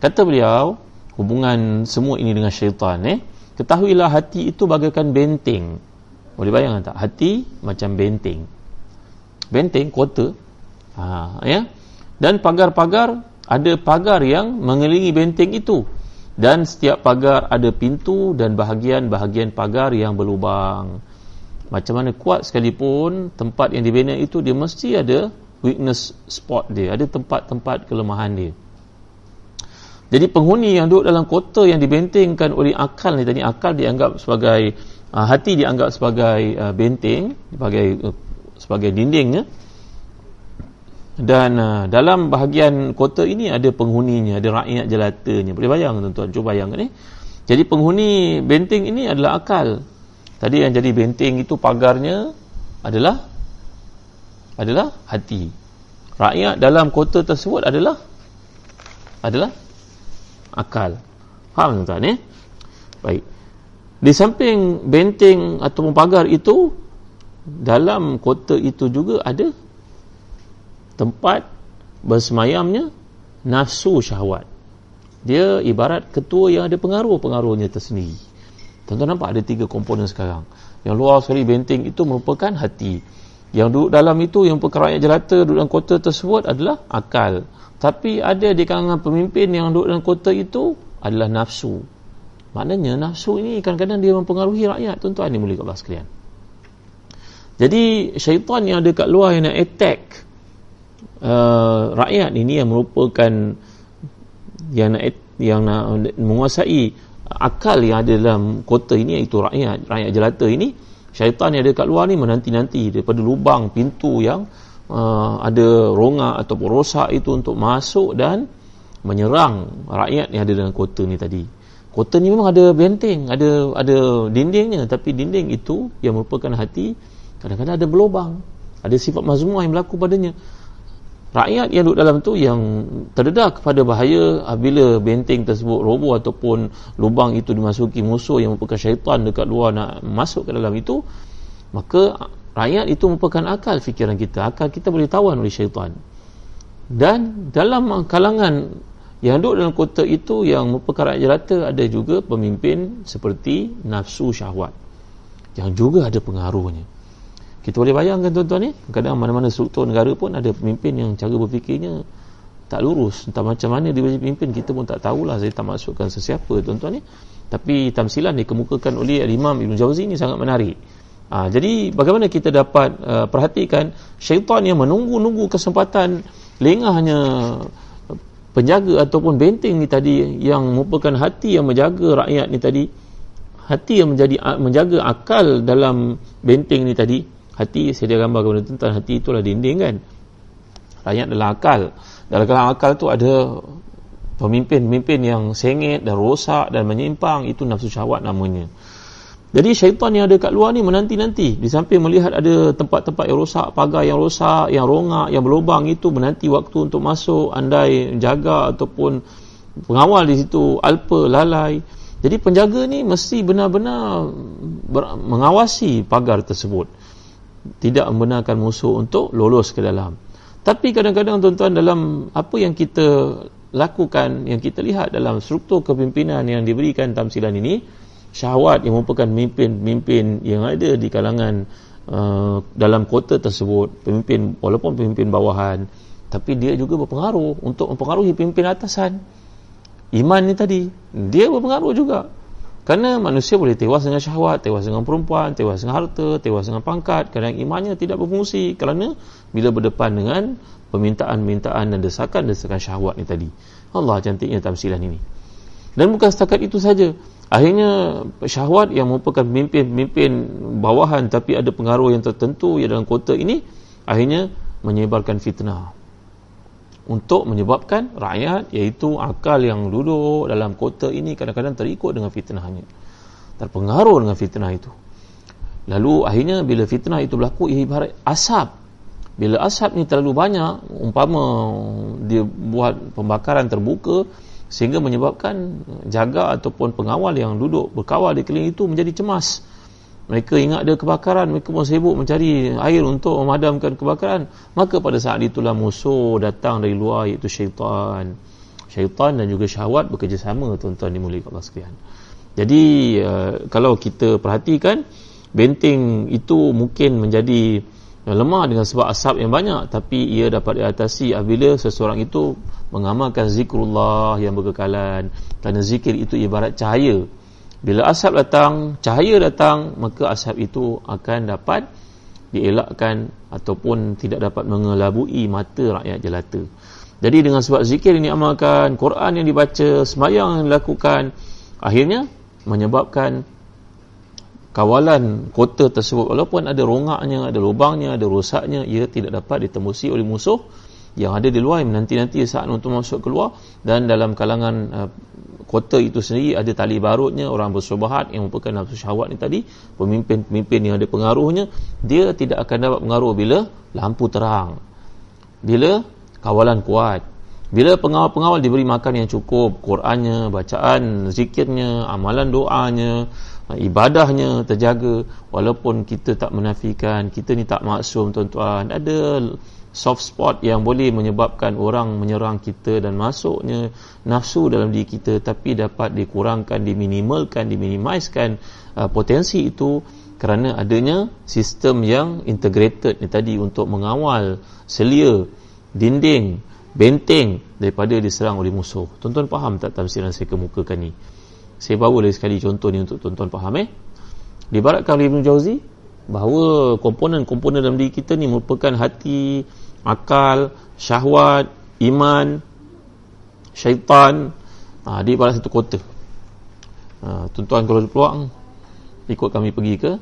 Kata beliau hubungan semua ini dengan syaitan eh? Ketahuilah hati itu bagaikan benteng. Boleh bayangkan tak? Hati macam benteng. Benteng kota ha, ya? Dan pagar-pagar ada pagar yang mengelilingi benteng itu. Dan setiap pagar ada pintu dan bahagian-bahagian pagar yang berlubang macam mana kuat sekalipun tempat yang dibina itu dia mesti ada weakness spot dia ada tempat-tempat kelemahan dia. Jadi penghuni yang duduk dalam kota yang dibentengkan oleh akal ni tadi akal dianggap sebagai uh, hati dianggap sebagai uh, benteng sebagai uh, sebagai dindingnya dan uh, dalam bahagian kota ini ada penghuninya ada rakyat jelatanya. Boleh bayang tuan-tuan cuba bayangkan ni. Jadi penghuni benteng ini adalah akal tadi yang jadi benteng itu pagarnya adalah adalah hati. Rakyat dalam kota tersebut adalah adalah akal. Faham tuan-tuan eh? baik. Di samping benteng atau pagar itu dalam kota itu juga ada tempat bersemayamnya nafsu syahwat. Dia ibarat ketua yang ada pengaruh-pengaruhnya tersendiri tuan-tuan nampak ada tiga komponen sekarang. Yang luar sekali benteng itu merupakan hati. Yang duduk dalam itu yang perkara jelata duduk dalam kota tersebut adalah akal. Tapi ada di kalangan pemimpin yang duduk dalam kota itu adalah nafsu. Maknanya nafsu ini kadang-kadang dia mempengaruhi rakyat. Tuan-tuan ni mulia Allah sekalian. Jadi syaitan yang ada kat luar yang nak attack uh, rakyat ini yang merupakan yang nak yang nak menguasai akal yang ada dalam kota ini iaitu rakyat rakyat jelata ini syaitan yang ada kat luar ni menanti-nanti daripada lubang pintu yang uh, ada rongga ataupun rosak itu untuk masuk dan menyerang rakyat yang ada dalam kota ni tadi. Kota ni memang ada benteng ada ada dindingnya tapi dinding itu yang merupakan hati kadang-kadang ada berlubang ada sifat mazmumah yang berlaku padanya rakyat yang duduk dalam tu yang terdedah kepada bahaya apabila benteng tersebut roboh ataupun lubang itu dimasuki musuh yang merupakan syaitan dekat luar nak masuk ke dalam itu maka rakyat itu merupakan akal fikiran kita. Akal kita boleh tawan oleh syaitan. Dan dalam kalangan yang duduk dalam kota itu yang merupakan rakyat jelata ada juga pemimpin seperti nafsu syahwat yang juga ada pengaruhnya kita boleh bayangkan tuan-tuan ni. Kadang mana-mana struktur negara pun ada pemimpin yang cara berfikirnya tak lurus. Entah macam mana dia boleh pimpin kita pun tak tahulah. Saya tak masukkan sesiapa tuan-tuan ni. Tapi tamsilan dikemukakan oleh Imam Ibn Jawzi ni sangat menarik. Ha, jadi bagaimana kita dapat uh, perhatikan syaitan yang menunggu-nunggu kesempatan lengahnya penjaga ataupun benteng ni tadi yang merupakan hati yang menjaga rakyat ni tadi hati yang menjadi menjaga akal dalam benteng ni tadi hati saya dia gambar kepada tentang hati itulah dinding kan? Rakyat adalah akal. Dalam kalangan akal tu ada pemimpin-pemimpin yang sengit dan rosak dan menyimpang. Itu nafsu syahwat namanya. Jadi syaitan yang ada kat luar ni menanti-nanti. Di samping melihat ada tempat-tempat yang rosak pagar yang rosak yang rongak yang berlubang itu menanti waktu untuk masuk andai jaga ataupun pengawal di situ alpa lalai. Jadi penjaga ni mesti benar-benar mengawasi pagar tersebut tidak membenarkan musuh untuk lolos ke dalam. Tapi kadang-kadang tuan-tuan dalam apa yang kita lakukan, yang kita lihat dalam struktur kepimpinan yang diberikan tamsilan ini, syahwat yang merupakan pemimpin-pemimpin yang ada di kalangan uh, dalam kota tersebut, pemimpin walaupun pemimpin bawahan, tapi dia juga berpengaruh untuk mempengaruhi pemimpin atasan. Iman ni tadi, dia berpengaruh juga. Kerana manusia boleh tewas dengan syahwat, tewas dengan perempuan, tewas dengan harta, tewas dengan pangkat. Kadang imannya tidak berfungsi kerana bila berdepan dengan permintaan-permintaan dan desakan-desakan syahwat ni tadi. Allah cantiknya tamsilan ini. Dan bukan setakat itu saja. Akhirnya syahwat yang merupakan pemimpin-pemimpin bawahan tapi ada pengaruh yang tertentu yang dalam kota ini akhirnya menyebarkan fitnah untuk menyebabkan rakyat iaitu akal yang duduk dalam kota ini kadang-kadang terikut dengan fitnahnya terpengaruh dengan fitnah itu. Lalu akhirnya bila fitnah itu berlaku ibarat asap. Bila asap ni terlalu banyak umpama dia buat pembakaran terbuka sehingga menyebabkan jaga ataupun pengawal yang duduk berkawal di keliling itu menjadi cemas mereka ingat ada kebakaran mereka pun sibuk mencari air untuk memadamkan kebakaran. Maka pada saat itulah musuh datang dari luar iaitu syaitan. Syaitan dan juga syahwat bekerjasama tuan-tuan dimulai Allah sekalian. Jadi uh, kalau kita perhatikan benteng itu mungkin menjadi lemah dengan sebab asap yang banyak tapi ia dapat diatasi apabila seseorang itu mengamalkan zikrullah yang berkekalan. Kerana zikir itu ibarat cahaya bila asap datang cahaya datang maka asap itu akan dapat dielakkan ataupun tidak dapat mengelabui mata rakyat jelata. Jadi dengan sebab zikir ini amalkan Quran yang dibaca semayang yang dilakukan akhirnya menyebabkan kawalan kota tersebut. Walaupun ada rongaknya, ada lubangnya, ada rosaknya ia tidak dapat ditembusi oleh musuh yang ada di luar. Nanti-nanti saat untuk masuk keluar dan dalam kalangan uh, kota itu sendiri ada tali barutnya orang bersubahat yang merupakan nafsu syahwat ni tadi pemimpin-pemimpin yang ada pengaruhnya dia tidak akan dapat pengaruh bila lampu terang. Bila kawalan kuat. Bila pengawal-pengawal diberi makan yang cukup Qurannya, bacaan, zikirnya amalan doanya ibadahnya terjaga walaupun kita tak menafikan kita ni tak maksum tuan-tuan ada soft spot yang boleh menyebabkan orang menyerang kita dan masuknya nafsu dalam diri kita tapi dapat dikurangkan diminimalkan diminimizkan uh, potensi itu kerana adanya sistem yang integrated ni tadi untuk mengawal selia dinding benteng daripada diserang oleh musuh. Tuan-tuan faham tak tafsiran saya kemukakan ni? Saya bawa lagi sekali contoh ni untuk tuan-tuan faham eh? Dibaratkan oleh Ibn Jauzi bahawa komponen-komponen dalam diri kita ni merupakan hati akal syahwat iman syaitan. Ha, di barat satu kota. Ha, tuan-tuan kalau peluang ikut kami pergi ke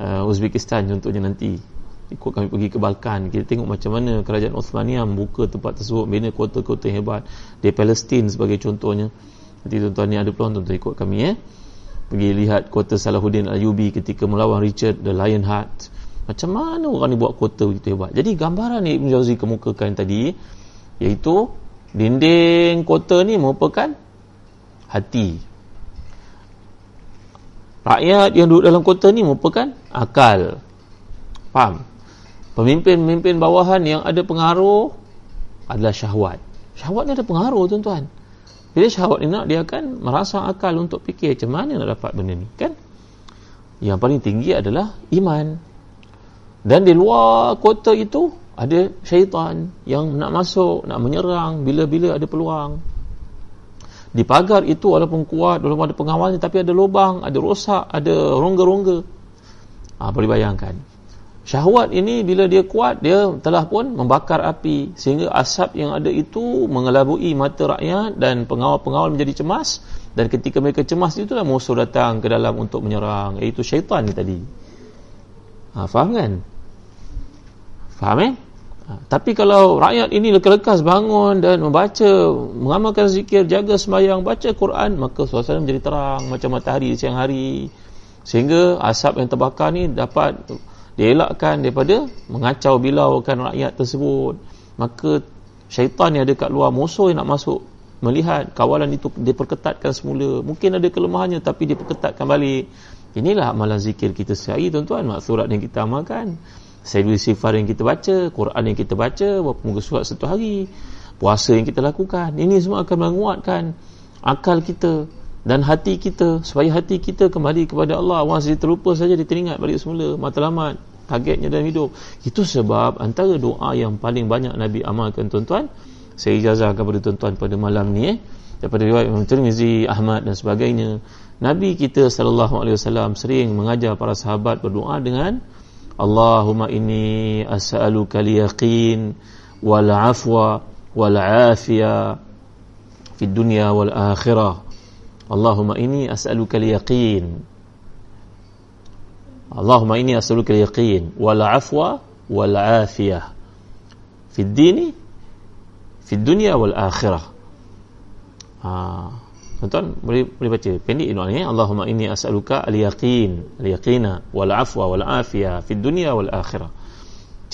uh, Uzbekistan contohnya nanti. Ikut kami pergi ke Balkan. Kita tengok macam mana kerajaan Osmania membuka tempat tersebut bina kota-kota hebat. Di Palestin sebagai contohnya. Nanti tuan-tuan ni ada peluang tuan-tuan ikut kami eh. Pergi lihat kota Salahuddin Ayubi ketika melawan Richard the Lionheart. Macam mana orang ni buat kota begitu hebat. Jadi gambaran Ibn Jauzi kemukakan tadi iaitu dinding kota ni merupakan hati. Rakyat yang duduk dalam kota ni merupakan akal. Faham? Pemimpin-pemimpin bawahan yang ada pengaruh adalah syahwat. Syahwat ni ada pengaruh tuan-tuan. Bila syahwat ni nak, dia akan merasa akal untuk fikir macam mana nak dapat benda ni. Kan? Yang paling tinggi adalah iman. Dan di luar kota itu, ada syaitan yang nak masuk, nak menyerang bila-bila ada peluang. Di pagar itu walaupun kuat, walaupun ada pengawalnya, tapi ada lubang, ada rosak, ada rongga-rongga. Ha, boleh bayangkan. Syahwat ini bila dia kuat dia telah pun membakar api sehingga asap yang ada itu mengelabui mata rakyat dan pengawal-pengawal menjadi cemas. Dan ketika mereka cemas itulah musuh datang ke dalam untuk menyerang. Iaitu syaitan ni tadi. Ha, faham kan faham eh? Ha, tapi kalau rakyat ini lekas-lekas bangun dan membaca mengamalkan zikir jaga sembahyang baca Quran maka suasana menjadi terang macam matahari di siang hari. Sehingga asap yang terbakar ni dapat dielakkan daripada mengacau bilaukan rakyat tersebut. Maka syaitan yang ada kat luar musuh yang nak masuk melihat kawalan itu diperketatkan semula. Mungkin ada kelemahannya tapi diperketatkan balik. Inilah amalan zikir kita sehari tuan-tuan. Maksurat yang kita amalkan Sayyidul Sifar yang kita baca Quran yang kita baca berapa muka surat satu hari puasa yang kita lakukan. Ini semua akan menguatkan akal kita dan hati kita supaya hati kita kembali kepada Allah. Awak saja terlupa saja dia teringat balik semula matlamat targetnya dalam hidup. Itu sebab antara doa yang paling banyak Nabi amalkan tuan-tuan saya ijazah kepada tuan-tuan pada malam ni eh. Daripada riwayat Imam Tirmizi Ahmad dan sebagainya Nabi kita sallallahu alaihi wasallam sering mengajar para sahabat berdoa dengan Allahumma inni as'aluka liyaqin wal afwa wal afiya fi dunya wal akhirah Allahumma inni as'aluka al-yaqin. Allahumma inni as'aluka al-yaqin wal afwa wal afiyah fi ad-din fi dunya wal akhirah ha tuan boleh boleh baca? Pendek doa ni Allahumma inni as'aluka al-yaqin al-yaqina wal afwa wal afiyah fi dunya wal akhirah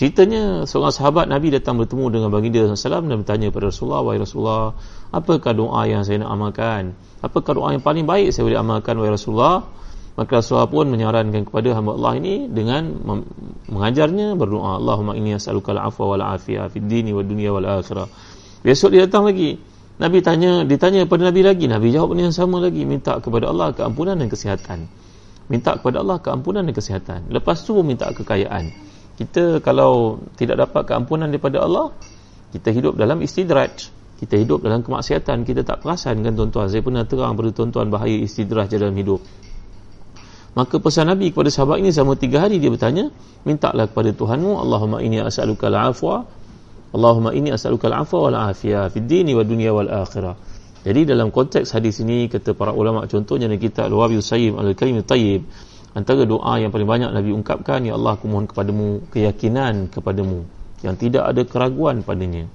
ceritanya seorang sahabat Nabi datang bertemu dengan baginda SAW dan bertanya kepada Rasulullah wahai Rasulullah apakah doa yang saya nak amalkan? Apakah doa yang paling baik saya boleh amalkan wahai Rasulullah? Maka Rasulullah pun menyarankan kepada hamba Allah ini dengan mengajarnya berdoa Allahumma inni as'aluka al-afwa wal afiyah fid dini wad dunya wal akhirah besok dia datang lagi Nabi tanya ditanya kepada Nabi lagi. Nabi jawab yang sama lagi. Minta kepada Allah keampunan dan kesihatan. Minta kepada Allah keampunan dan kesihatan. Lepas tu minta kekayaan. Kita kalau tidak dapat keampunan daripada Allah kita hidup dalam istidraj kita hidup dalam kemaksiatan. Kita tak perasan kan tuan-tuan. Saya pernah terang pada tuan-tuan bahaya istidraj dalam hidup. Maka pesan Nabi kepada sahabat ini selama tiga hari dia bertanya, mintalah kepada Tuhanmu, Allahumma inni as'aluka al-afwa, Allahumma inni as'aluka al-afwa wal afiyah fid dini wa dunya wal akhirah. Jadi dalam konteks hadis ini kata para ulama contohnya dalam kitab Al-Wabi Sayyid Al-Karim Tayyib antara doa yang paling banyak Nabi ungkapkan ya Allah aku mohon kepadamu keyakinan kepadamu yang tidak ada keraguan padanya.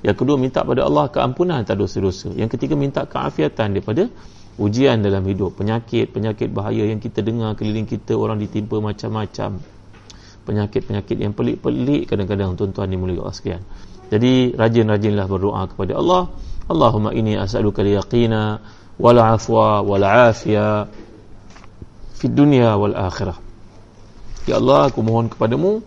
Yang kedua minta pada Allah keampunan atas dosa-dosa. Yang ketiga minta keafiatan daripada ujian dalam hidup penyakit-penyakit bahaya yang kita dengar keliling kita orang ditimpa macam-macam penyakit-penyakit yang pelik-pelik kadang-kadang tuan-tuan dimulai Allah sekian jadi rajin-rajinlah berdoa kepada Allah. Allahumma inni as'aluka liyaqina wal afwa wal afia fi dunia wal akhirah Ya Allah aku mohon kepadamu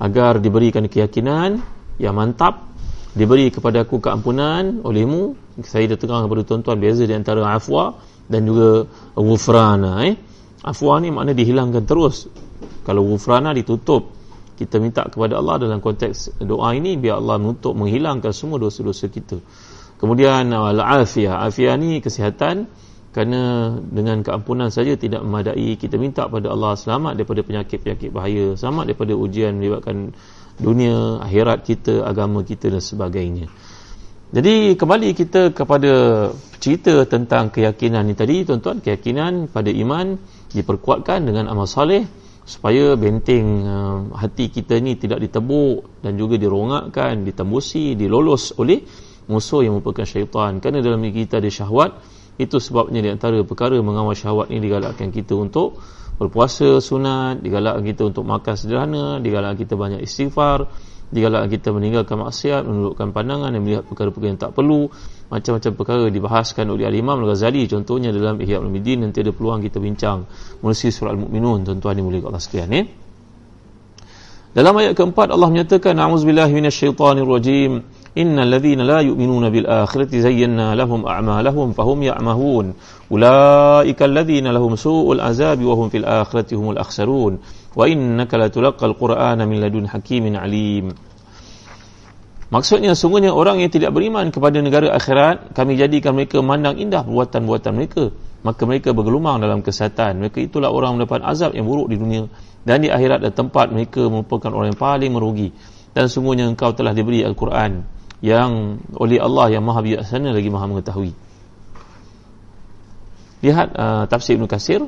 agar diberikan keyakinan yang mantap diberi kepada aku keampunan olehmu. Saya dah terang kepada tuan-tuan beza di antara afwa dan juga ghufrana eh. Afwa ni makna dihilangkan terus kalau ghufrana ditutup. Kita minta kepada Allah dalam konteks doa ini biar Allah menutup menghilangkan semua dosa-dosa kita. Kemudian al-afiyah. Afiyah ni kesihatan kerana dengan keampunan saja tidak memadai. Kita minta kepada Allah selamat daripada penyakit-penyakit bahaya selamat daripada ujian melibatkan dunia, akhirat kita, agama kita dan sebagainya. Jadi kembali kita kepada cerita tentang keyakinan ini tadi tuan-tuan, keyakinan pada iman diperkuatkan dengan amal soleh supaya benteng uh, hati kita ni tidak ditebuk dan juga dirongakkan, ditembusi, dilolos oleh musuh yang merupakan syaitan. Kerana dalam diri kita ada syahwat, itu sebabnya di antara perkara mengawal syahwat ini digalakkan kita untuk berpuasa sunat, digalakkan kita untuk makan sederhana, digalakkan kita banyak istighfar, digalakkan kita meninggalkan maksiat, menundukkan pandangan dan melihat perkara-perkara yang tak perlu. Macam-macam perkara dibahaskan oleh Al-Imam Al-Ghazali. Contohnya dalam Ihya Al-Midin nanti ada peluang kita bincang melalui surah Al-Mu'minun. Tuan-tuan yang mulia Allah sekalian ya. Dalam ayat keempat Allah menyatakan a'udzubillahi minasyaitonirrajim innal ladzina la yu'minuna bil akhirati zayyana lahum a'malahum fahum ya'mahun. Ulaika alladhina lahum su'ul azabi wa hum fil akhirati humul akhsarun. Wa innaka latulaqal qur'ana min ladun hakimin alim Maksudnya sungguhnya orang yang tidak beriman kepada negara akhirat kami jadikan mereka memandang indah perbuatan-perbuatan mereka. Maka mereka bergelumang dalam kesatan mereka itulah orang mendapat azab yang buruk di dunia. Dan di akhirat dan tempat mereka merupakan orang yang paling merugi. Dan sungguhnya engkau telah diberi Al-Quran yang oleh Allah yang maha bijaksana lagi maha mengetahui. Lihat uh, tafsir Ibn Kasir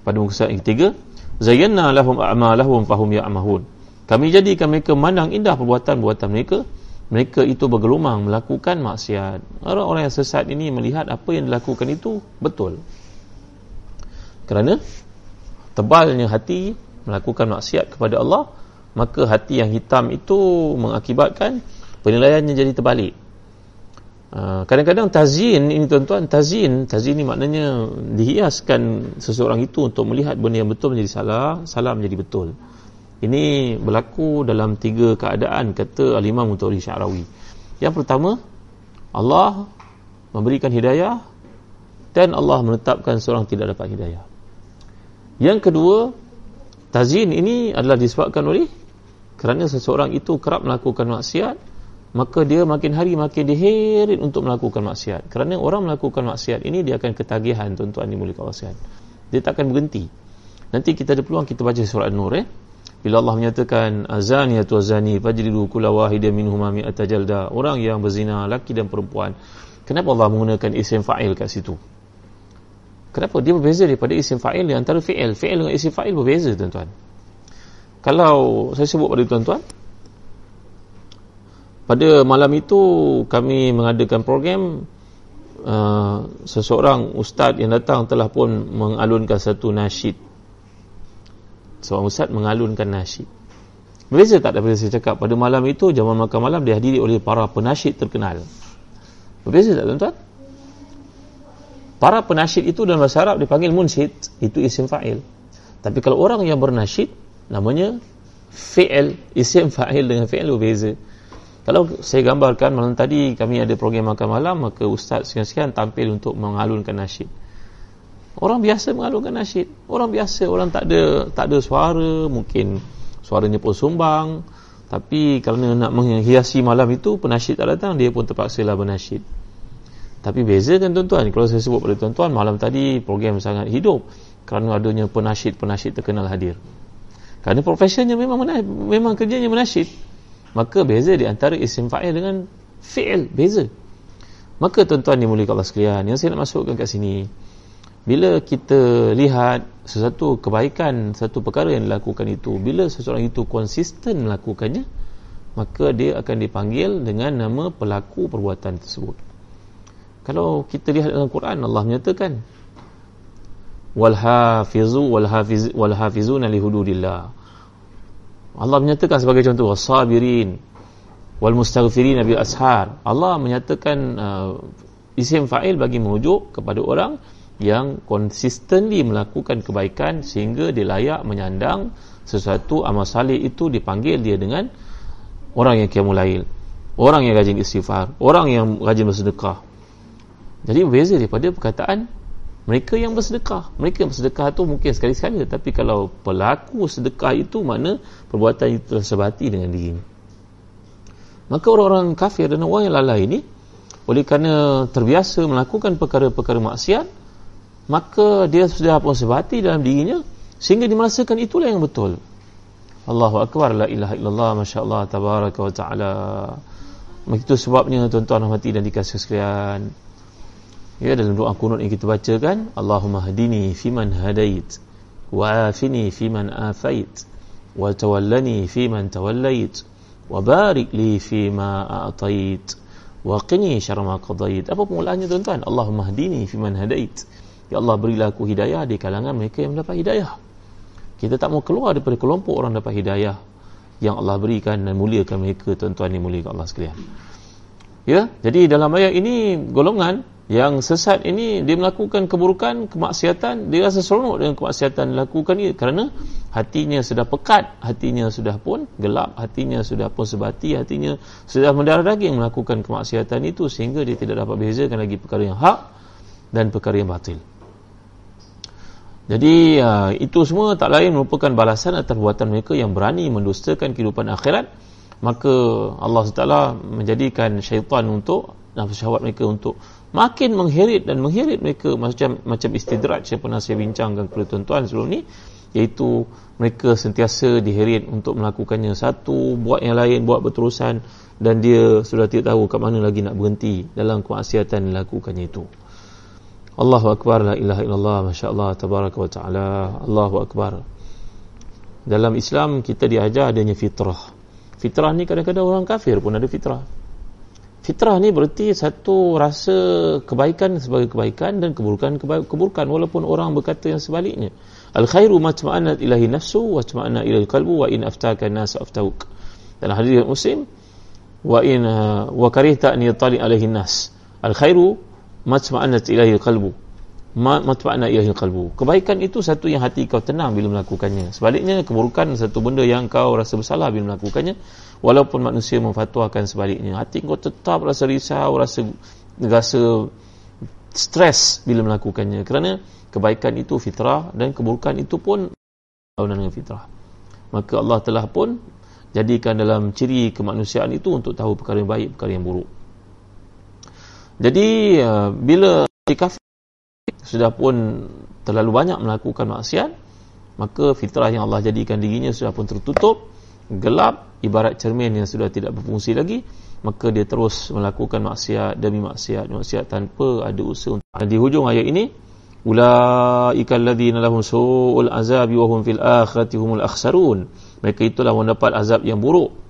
pada muka surat yang ketiga. Zayyana lahum a'malahum fahum ya'mahun. Kami jadikan mereka mandang indah perbuatan-perbuatan mereka mereka itu bergelumang melakukan maksiat. Orang-orang yang sesat ini melihat apa yang dilakukan itu betul. Kerana tebalnya hati melakukan maksiat kepada Allah maka hati yang hitam itu mengakibatkan penilaiannya jadi terbalik. Ah, kadang-kadang tazin ini tuan-tuan tazin tazin ini maknanya dihiaskan seseorang itu untuk melihat benda yang betul menjadi salah salah menjadi betul ini berlaku dalam tiga keadaan kata al-imam Mutawri Syarawi. Yang pertama Allah memberikan hidayah dan Allah menetapkan seorang tidak dapat hidayah. Yang kedua tazin ini adalah disebabkan oleh kerana seseorang itu kerap melakukan maksiat maka dia makin hari makin diheret untuk melakukan maksiat. Kerana orang melakukan maksiat ini dia akan ketagihan tuan-tuan di mulia kawasan dia takkan berhenti. Nanti kita ada peluang kita baca surah An-Nur eh bila Allah menyatakan azani atau azani fajridu kulla wahida minhuma mi'ata jalda. Orang yang berzina laki dan perempuan. Kenapa Allah menggunakan isim fa'il kat situ? Kenapa dia berbeza daripada isim fa'il di antara fi'il? Fi'il dengan isim fa'il berbeza tuan-tuan. Kalau saya sebut pada tuan-tuan pada malam itu kami mengadakan program uh, seseorang ustaz yang datang telah pun mengalunkan satu nasyid seorang ustaz mengalunkan nasyid Berbeza tak daripada saya cakap pada malam itu jamuan makan malam dihadiri oleh para penasyid terkenal. Berbeza tak tuan-tuan? Para penasyid itu dalam bahasa Arab dipanggil munsyid, itu isim fa'il. Tapi kalau orang yang bernasyid namanya fi'il, isim fa'il dengan fi'il berbeza. Kalau saya gambarkan malam tadi kami ada program makan malam maka ustaz sekian-sekian tampil untuk mengalunkan nasyid. Orang biasa mengalunkan nasyid. Orang biasa, orang tak ada tak ada suara, mungkin suaranya pun sumbang tapi kerana nak menghiasi malam itu penasyid tak datang dia pun terpaksa lah bernasyid. Tapi beza kan tuan-tuan kalau saya sebut pada tuan-tuan malam tadi program sangat hidup kerana adanya penasyid-penasyid terkenal hadir. Kerana profesionnya memang memang kerjanya menasyid. Maka beza di antara isim fa'il dengan fi'il beza. Maka tuan-tuan dimulikan Allah sekalian yang saya nak masukkan kat sini bila kita lihat sesuatu kebaikan satu perkara yang dilakukan itu bila seseorang itu konsisten melakukannya maka dia akan dipanggil dengan nama pelaku perbuatan tersebut. Kalau kita lihat dalam Quran Allah menyatakan wal hafizu wal hafiz wal hafizuna li hududillah. Allah menyatakan sebagai contoh wasabirin wal mustaghfirin bil ashar. Allah menyatakan uh, isim fa'il bagi merujuk kepada orang yang konsistently melakukan kebaikan sehingga dia layak menyandang sesuatu amal salih itu dipanggil dia dengan orang yang qiyamul lail orang yang rajin istighfar orang yang rajin bersedekah. Jadi berbeza daripada perkataan mereka yang bersedekah. Mereka yang bersedekah itu mungkin sekali-sekala tapi kalau pelaku sedekah itu mana perbuatan itu tersebati dengan diri. Maka orang-orang kafir dan orang yang lalai ini oleh kerana terbiasa melakukan perkara-perkara maksiat maka dia sudah pun sebati dalam dirinya sehingga dia merasakan itulah yang betul. Allahu Akbar la ilaha illallah Masya Allah tabaraka wa ta'ala. Itu sebabnya tuan-tuan mati dan dikasih sekalian. Ya dalam doa kunut yang kita baca kan Allahumma hadini fiman hadait wa afini fiman afait wa tawallani fiman tawallait wa barik li fima a'tait wa qini syarra ma qadait. Apa permulaannya tuan-tuan? Allahumma hadini fiman hadait Ya Allah berilah aku hidayah di kalangan mereka yang mendapat hidayah. Kita tak mau keluar daripada kelompok orang dapat hidayah yang Allah berikan dan muliakan mereka tuan-tuan yang mulia Allah sekalian. Ya, jadi dalam ayat ini golongan yang sesat ini dia melakukan keburukan, kemaksiatan, dia rasa seronok dengan kemaksiatan dilakukan ini kerana hatinya sudah pekat, hatinya sudah pun gelap, hatinya sudah pun sebati, hatinya sudah mendarah daging melakukan kemaksiatan itu sehingga dia tidak dapat bezakan lagi perkara yang hak dan perkara yang batil. Jadi uh, itu semua tak lain merupakan balasan atas perbuatan mereka yang berani mendustakan kehidupan akhirat. Maka Allah SWT menjadikan syaitan untuk nafsu syahwat mereka untuk makin mengheret dan mengheret mereka macam macam istidraj yang pernah saya bincangkan kepada tuan-tuan sebelum ni. Iaitu mereka sentiasa diheret untuk melakukannya. Satu buat yang lain buat berterusan dan dia sudah tidak tahu kat mana lagi nak berhenti dalam kemaksiatan dilakukannya itu Allahu Akbar la ilaha illallah masya-Allah tabaraka wa taala. Allahu Akbar. Dalam Islam kita diajar adanya fitrah. Fitrah ni kadang-kadang orang kafir pun ada fitrah. Fitrah ni berarti satu rasa kebaikan sebagai kebaikan dan keburukan keburukan walaupun orang berkata yang sebaliknya. Al khairu ma tama'anat ilahi nafsu wa tama'anna ila qalbu wa in aftaka nas aftauk. Dalam hadis muslim wa in wa karihta an yatali alaihi nas al khairu matma'anat ilahi qalbu. Matma'anat ilahi qalbu. Kebaikan itu satu yang hati kau tenang bila melakukannya. Sebaliknya keburukan satu benda yang kau rasa bersalah bila melakukannya walaupun manusia memfatwakan sebaliknya. Hati kau tetap rasa risau rasa rasa stres bila melakukannya. Kerana kebaikan itu fitrah dan keburukan itu pun lawan dengan fitrah. Maka Allah telah pun jadikan dalam ciri kemanusiaan itu untuk tahu perkara yang baik perkara yang buruk jadi uh, bila si kafir sudah pun terlalu banyak melakukan maksiat, maka fitrah yang Allah jadikan dirinya sudah pun tertutup, gelap, ibarat cermin yang sudah tidak berfungsi lagi, maka dia terus melakukan maksiat demi maksiat, maksiat tanpa ada usaha untuk. Di hujung ayat ini, ulaika alladzina lahum su'ul azabi wa hum fil akhirati humul akhsarun. Mereka itulah mendapat azab yang buruk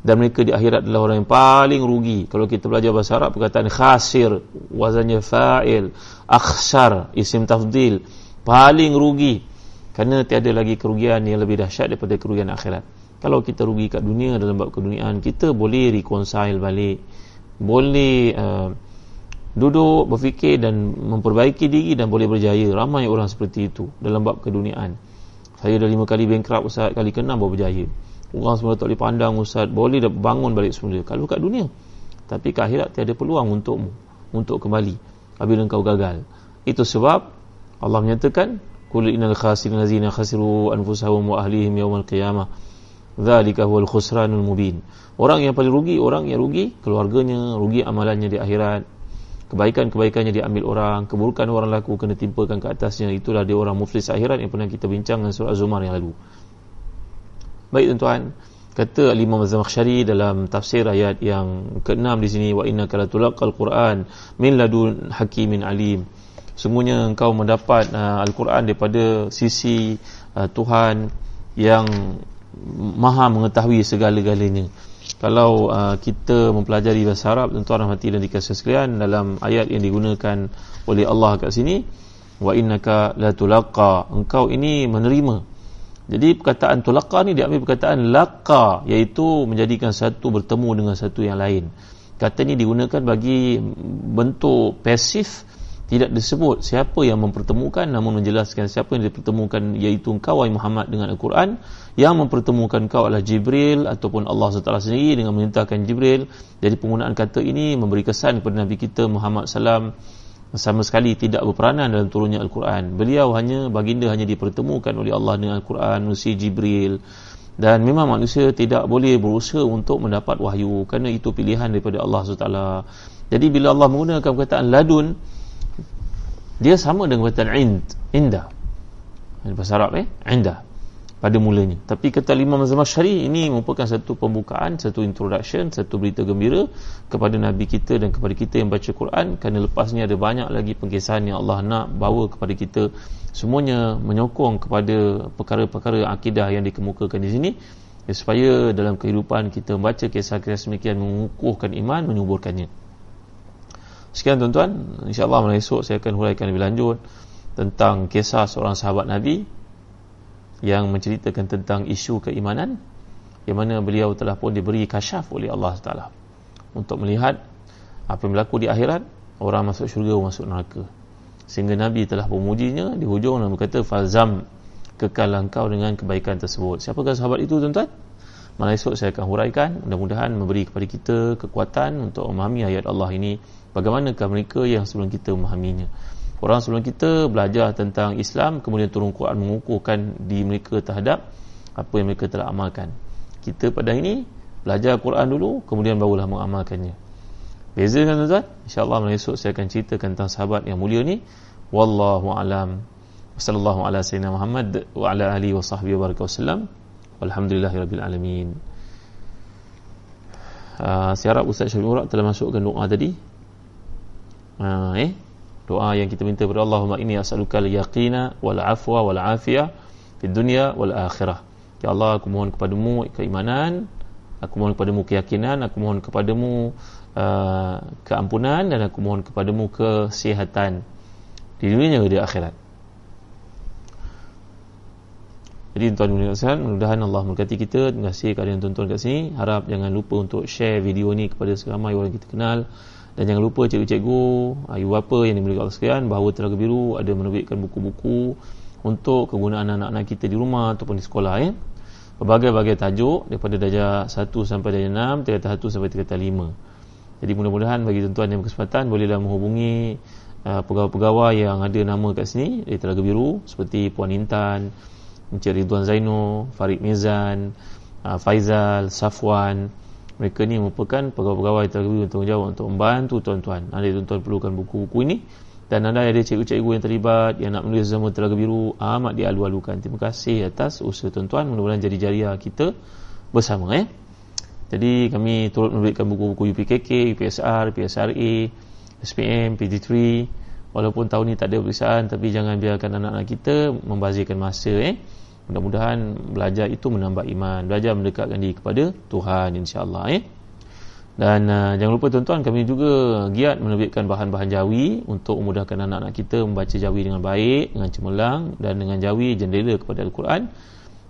dan mereka di akhirat adalah orang yang paling rugi. Kalau kita belajar bahasa Arab perkataan khasir wazannya fa'il akhsar isim tafdil paling rugi. Kerana tiada lagi kerugian yang lebih dahsyat daripada kerugian akhirat. Kalau kita rugi kat dunia dalam bab keduniaan kita boleh reconcile balik. Boleh uh, duduk berfikir dan memperbaiki diri dan boleh berjaya. Ramai orang seperti itu dalam bab keduniaan. Saya dah lima kali bankrupt Ustaz kali ke enam baru berjaya orang semua tak boleh pandang Ustaz boleh dah bangun balik semula kalau kat dunia tapi ke akhirat tiada peluang untukmu untuk kembali apabila engkau gagal itu sebab Allah menyatakan qul innal khasirin allazina khasiru anfusahum wa ahlihim yawmal qiyamah Zalika huwal khusranul mubin. Orang yang paling rugi, orang yang rugi keluarganya, rugi amalannya di akhirat. Kebaikan-kebaikannya diambil orang, keburukan orang laku kena timpakan ke atasnya. Itulah dia orang muflis akhirat yang pernah kita bincang dalam surah Az-Zumar yang lalu. Baik tuan-tuan, kata Imam Az-Zamakhsyari dalam tafsir ayat yang ke-6 di sini wa innaka latulaqal Quran min ladun hakimin alim. Sungguhnya engkau mendapat uh, Al-Quran daripada sisi uh, Tuhan yang maha mengetahui segala-galanya. Kalau uh, kita mempelajari bahasa Arab tuan-tuan rahmati dan dikasih sekalian dalam ayat yang digunakan oleh Allah kat sini wa innaka la tulaqa engkau ini menerima jadi perkataan tulaqa ni diambil perkataan laqa iaitu menjadikan satu bertemu dengan satu yang lain. Kata ni digunakan bagi bentuk pasif tidak disebut siapa yang mempertemukan namun menjelaskan siapa yang dipertemukan iaitu engkau wahai Muhammad dengan Al-Quran. Yang mempertemukan engkau adalah Jibril ataupun Allah SWT sendiri dengan memintakan Jibril. Jadi penggunaan kata ini memberi kesan kepada Nabi kita Muhammad SAW sama sekali tidak berperanan dalam turunnya Al-Quran. Beliau hanya baginda hanya dipertemukan oleh Allah dengan Al-Quran Nusi Jibril. Dan memang manusia tidak boleh berusaha untuk mendapat wahyu kerana itu pilihan daripada Allah SWT jadi bila Allah menggunakan perkataan ladun dia sama dengan perkataan ind indah. Bahasa Arab eh? Indah pada mulanya. Tapi kata lima mazhab syari ini merupakan satu pembukaan satu introduction satu berita gembira kepada Nabi kita dan kepada kita yang baca Quran. Kerana lepas ni ada banyak lagi pengkisahan yang Allah nak bawa kepada kita. Semuanya menyokong kepada perkara-perkara akidah yang dikemukakan di sini. Ya, supaya dalam kehidupan kita membaca kisah-kisah semikian mengukuhkan iman menyuburkannya. Sekian tuan-tuan, insya-Allah malam esok saya akan huraikan lebih lanjut tentang kisah seorang sahabat Nabi yang menceritakan tentang isu keimanan yang mana beliau telah pun diberi kasyaf oleh Allah Taala untuk melihat apa yang berlaku di akhirat orang masuk syurga masuk neraka. Sehingga Nabi telah memujinya di hujung dan berkata fazam kekal engkau dengan kebaikan tersebut. Siapakah sahabat itu tuan-tuan? Malam esok saya akan huraikan mudah-mudahan memberi kepada kita kekuatan untuk memahami ayat Allah ini bagaimanakah mereka yang sebelum kita memahaminya orang sebelum kita belajar tentang Islam kemudian turun Quran mengukuhkan di mereka terhadap apa yang mereka telah amalkan. Kita pada ini belajar Quran dulu kemudian barulah mengamalkannya. Beza kan tuan-tuan insyaAllah malam esok saya akan ceritakan tentang sahabat yang mulia ni. Wallahu alam. Sallallahu ala sayyidina Muhammad wa ala alihi wa sahbihi wa barakatuh wasallam walhamdulillahirabbil alamin. Uh, saya harap Ustaz Syarif Murak telah masukkan doa tadi. Ha, eh doa yang kita minta kepada Allahumma inni as'aluka al-yaqina wal afwa wal afiyah di dunia wal akhirah ya Allah aku mohon kepadamu keimanan aku mohon kepadamu keyakinan aku mohon kepadamu uh, keampunan dan aku mohon kepadamu kesihatan di dunia dan di akhirat jadi tuan tuan dan mudah-mudahan Allah memberkati kita. Terima kasih kepada yang tonton kat sini. Harap jangan lupa untuk share video ni kepada seramai orang kita kenal. Dan jangan lupa cikgu-cikgu, ibu bapa yang dimiliki Allah sekalian bahawa Telaga Biru ada menerbitkan buku-buku untuk kegunaan anak-anak kita di rumah ataupun di sekolah ya. Berbagai-bagai tajuk daripada darjah 1 sampai darjah 6, tingkatan 1 sampai tingkatan 5. Jadi mudah-mudahan bagi tuan-tuan yang berkesempatan bolehlah menghubungi uh, pegawai-pegawai yang ada nama kat sini dari Telaga Biru seperti Puan Intan, Encik Ridwan Zaino, Farid Mizan, uh, Faizal, Safwan, mereka ni merupakan pegawai-pegawai terlebih bertanggungjawab untuk membantu tuan-tuan. Anda tuan-tuan perlukan buku-buku ini dan anda ada cikgu-cikgu yang terlibat yang nak menulis zaman telaga biru amat dialu-alukan. Terima kasih atas usaha tuan-tuan. Mudah-mudahan jadi jariah kita bersama eh. Jadi kami turut menerbitkan buku-buku UPKK, UPSR, PSRA, SPM, PG3 walaupun tahun ni tak ada pemeriksaan tapi jangan biarkan anak-anak kita membazirkan masa eh mudah-mudahan belajar itu menambah iman. Belajar mendekatkan diri kepada Tuhan insyaAllah eh? dan uh, jangan lupa tuan-tuan kami juga giat menerbitkan bahan-bahan jawi untuk memudahkan anak-anak kita membaca jawi dengan baik dengan cemerlang dan dengan jawi jendela kepada Al-Quran.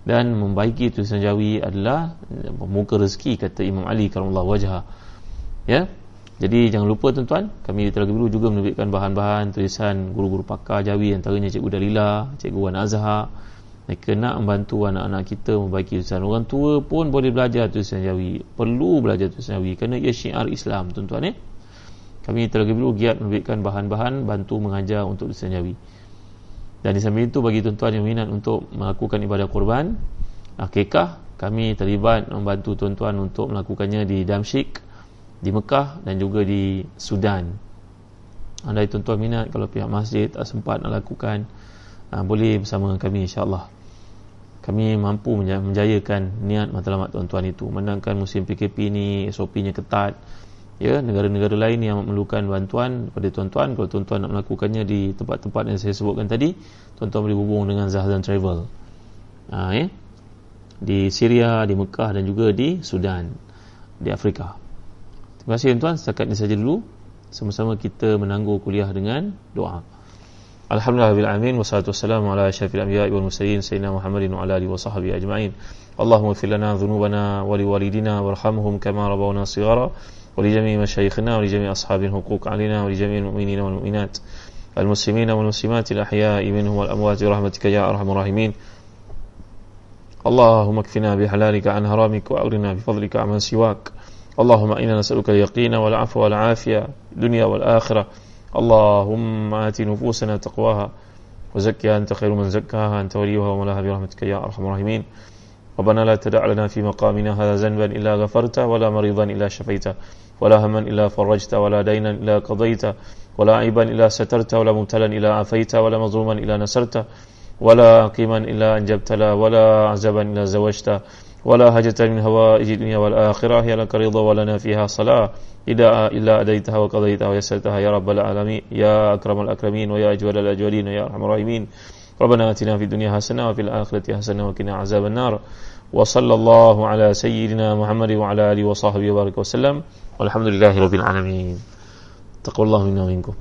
Dan membaiki tulisan jawi adalah muka rezeki kata Imam Ali karamallahu wajha ya? Jadi jangan lupa tuan-tuan kami di Telaga Biru juga menerbitkan bahan-bahan tulisan guru-guru pakar jawi antaranya Cikgu Dalila Cikgu Wan Azhar mereka nak membantu anak-anak kita membaiki tulisan. Orang tua pun boleh belajar tulisan jawi. Perlu belajar tulisan jawi kerana ia syiar Islam tuan-tuan eh kami Telaga Biru giat menerbitkan bahan-bahan bantu mengajar untuk tulisan jawi. Dan di samping itu bagi tuan-tuan yang minat untuk melakukan ibadah korban akikah kami terlibat membantu tuan-tuan untuk melakukannya di Damsyik di Mekah dan juga di Sudan. Anda tuan-tuan minat kalau pihak masjid tak sempat nak lakukan uh, boleh bersama kami insyaAllah kami mampu menjayakan niat matlamat tuan-tuan itu. Menangkan musim PKP ini SOP-nya ketat ya negara-negara lain yang memerlukan bantuan pada tuan-tuan kalau tuan-tuan nak melakukannya di tempat-tempat yang saya sebutkan tadi tuan-tuan boleh hubung dengan Zahzan Travel. Ha, ya? di Syria, di Mekah dan juga di Sudan di Afrika. Terima kasih tuan-tuan. Setakat ini saja dulu. Sama-sama kita menangguh kuliah dengan doa الحمد لله رب العالمين والصلاة والسلام على أشرف الأنبياء والمرسلين سيدنا محمد وعلى آله وصحبه أجمعين اللهم اغفر لنا ذنوبنا ولوالدنا وارحمهم كما ربونا صغارا ولجميع مشايخنا ولجميع أصحاب الحقوق علينا ولجميع المؤمنين والمؤمنات المسلمين والمسلمات الأحياء منهم والأموات برحمتك يا أرحم الراحمين اللهم اكفنا بحلالك عن حرامك واغرنا بفضلك عمن سواك اللهم إنا نسألك اليقين والعفو والعافية الدنيا والآخرة اللهم آت نفوسنا تقواها وزكها أنت خير من زكاها أنت وليها ومولاها برحمتك يا أرحم الراحمين. ربنا لا تدع لنا في مقامنا هذا ذنبا إلا غفرته ولا مريضا إلا شفيته ولا هما إلا فرجته ولا دينا إلا قضيته ولا عيبا إلا سترته ولا مبتلا إلا عافيته ولا مظلوما إلا نصرته ولا قيما إلا أنجبت له ولا عزبا إلا زوجته ولا هجة من هوائج الدنيا والآخرة هي لك رضا ولنا فيها صلاة. إذا إلا أديتها وقضيتها ويسرتها يا رب العالمين يا أكرم الأكرمين ويا أجود الأجودين ويا أرحم الراحمين ربنا آتنا في الدنيا حسنة وفي الآخرة حسنة وقنا عذاب النار وصلى الله على سيدنا محمد وعلى آله وصحبه وبارك وسلم والحمد لله رب العالمين تقوى الله منا ومنكم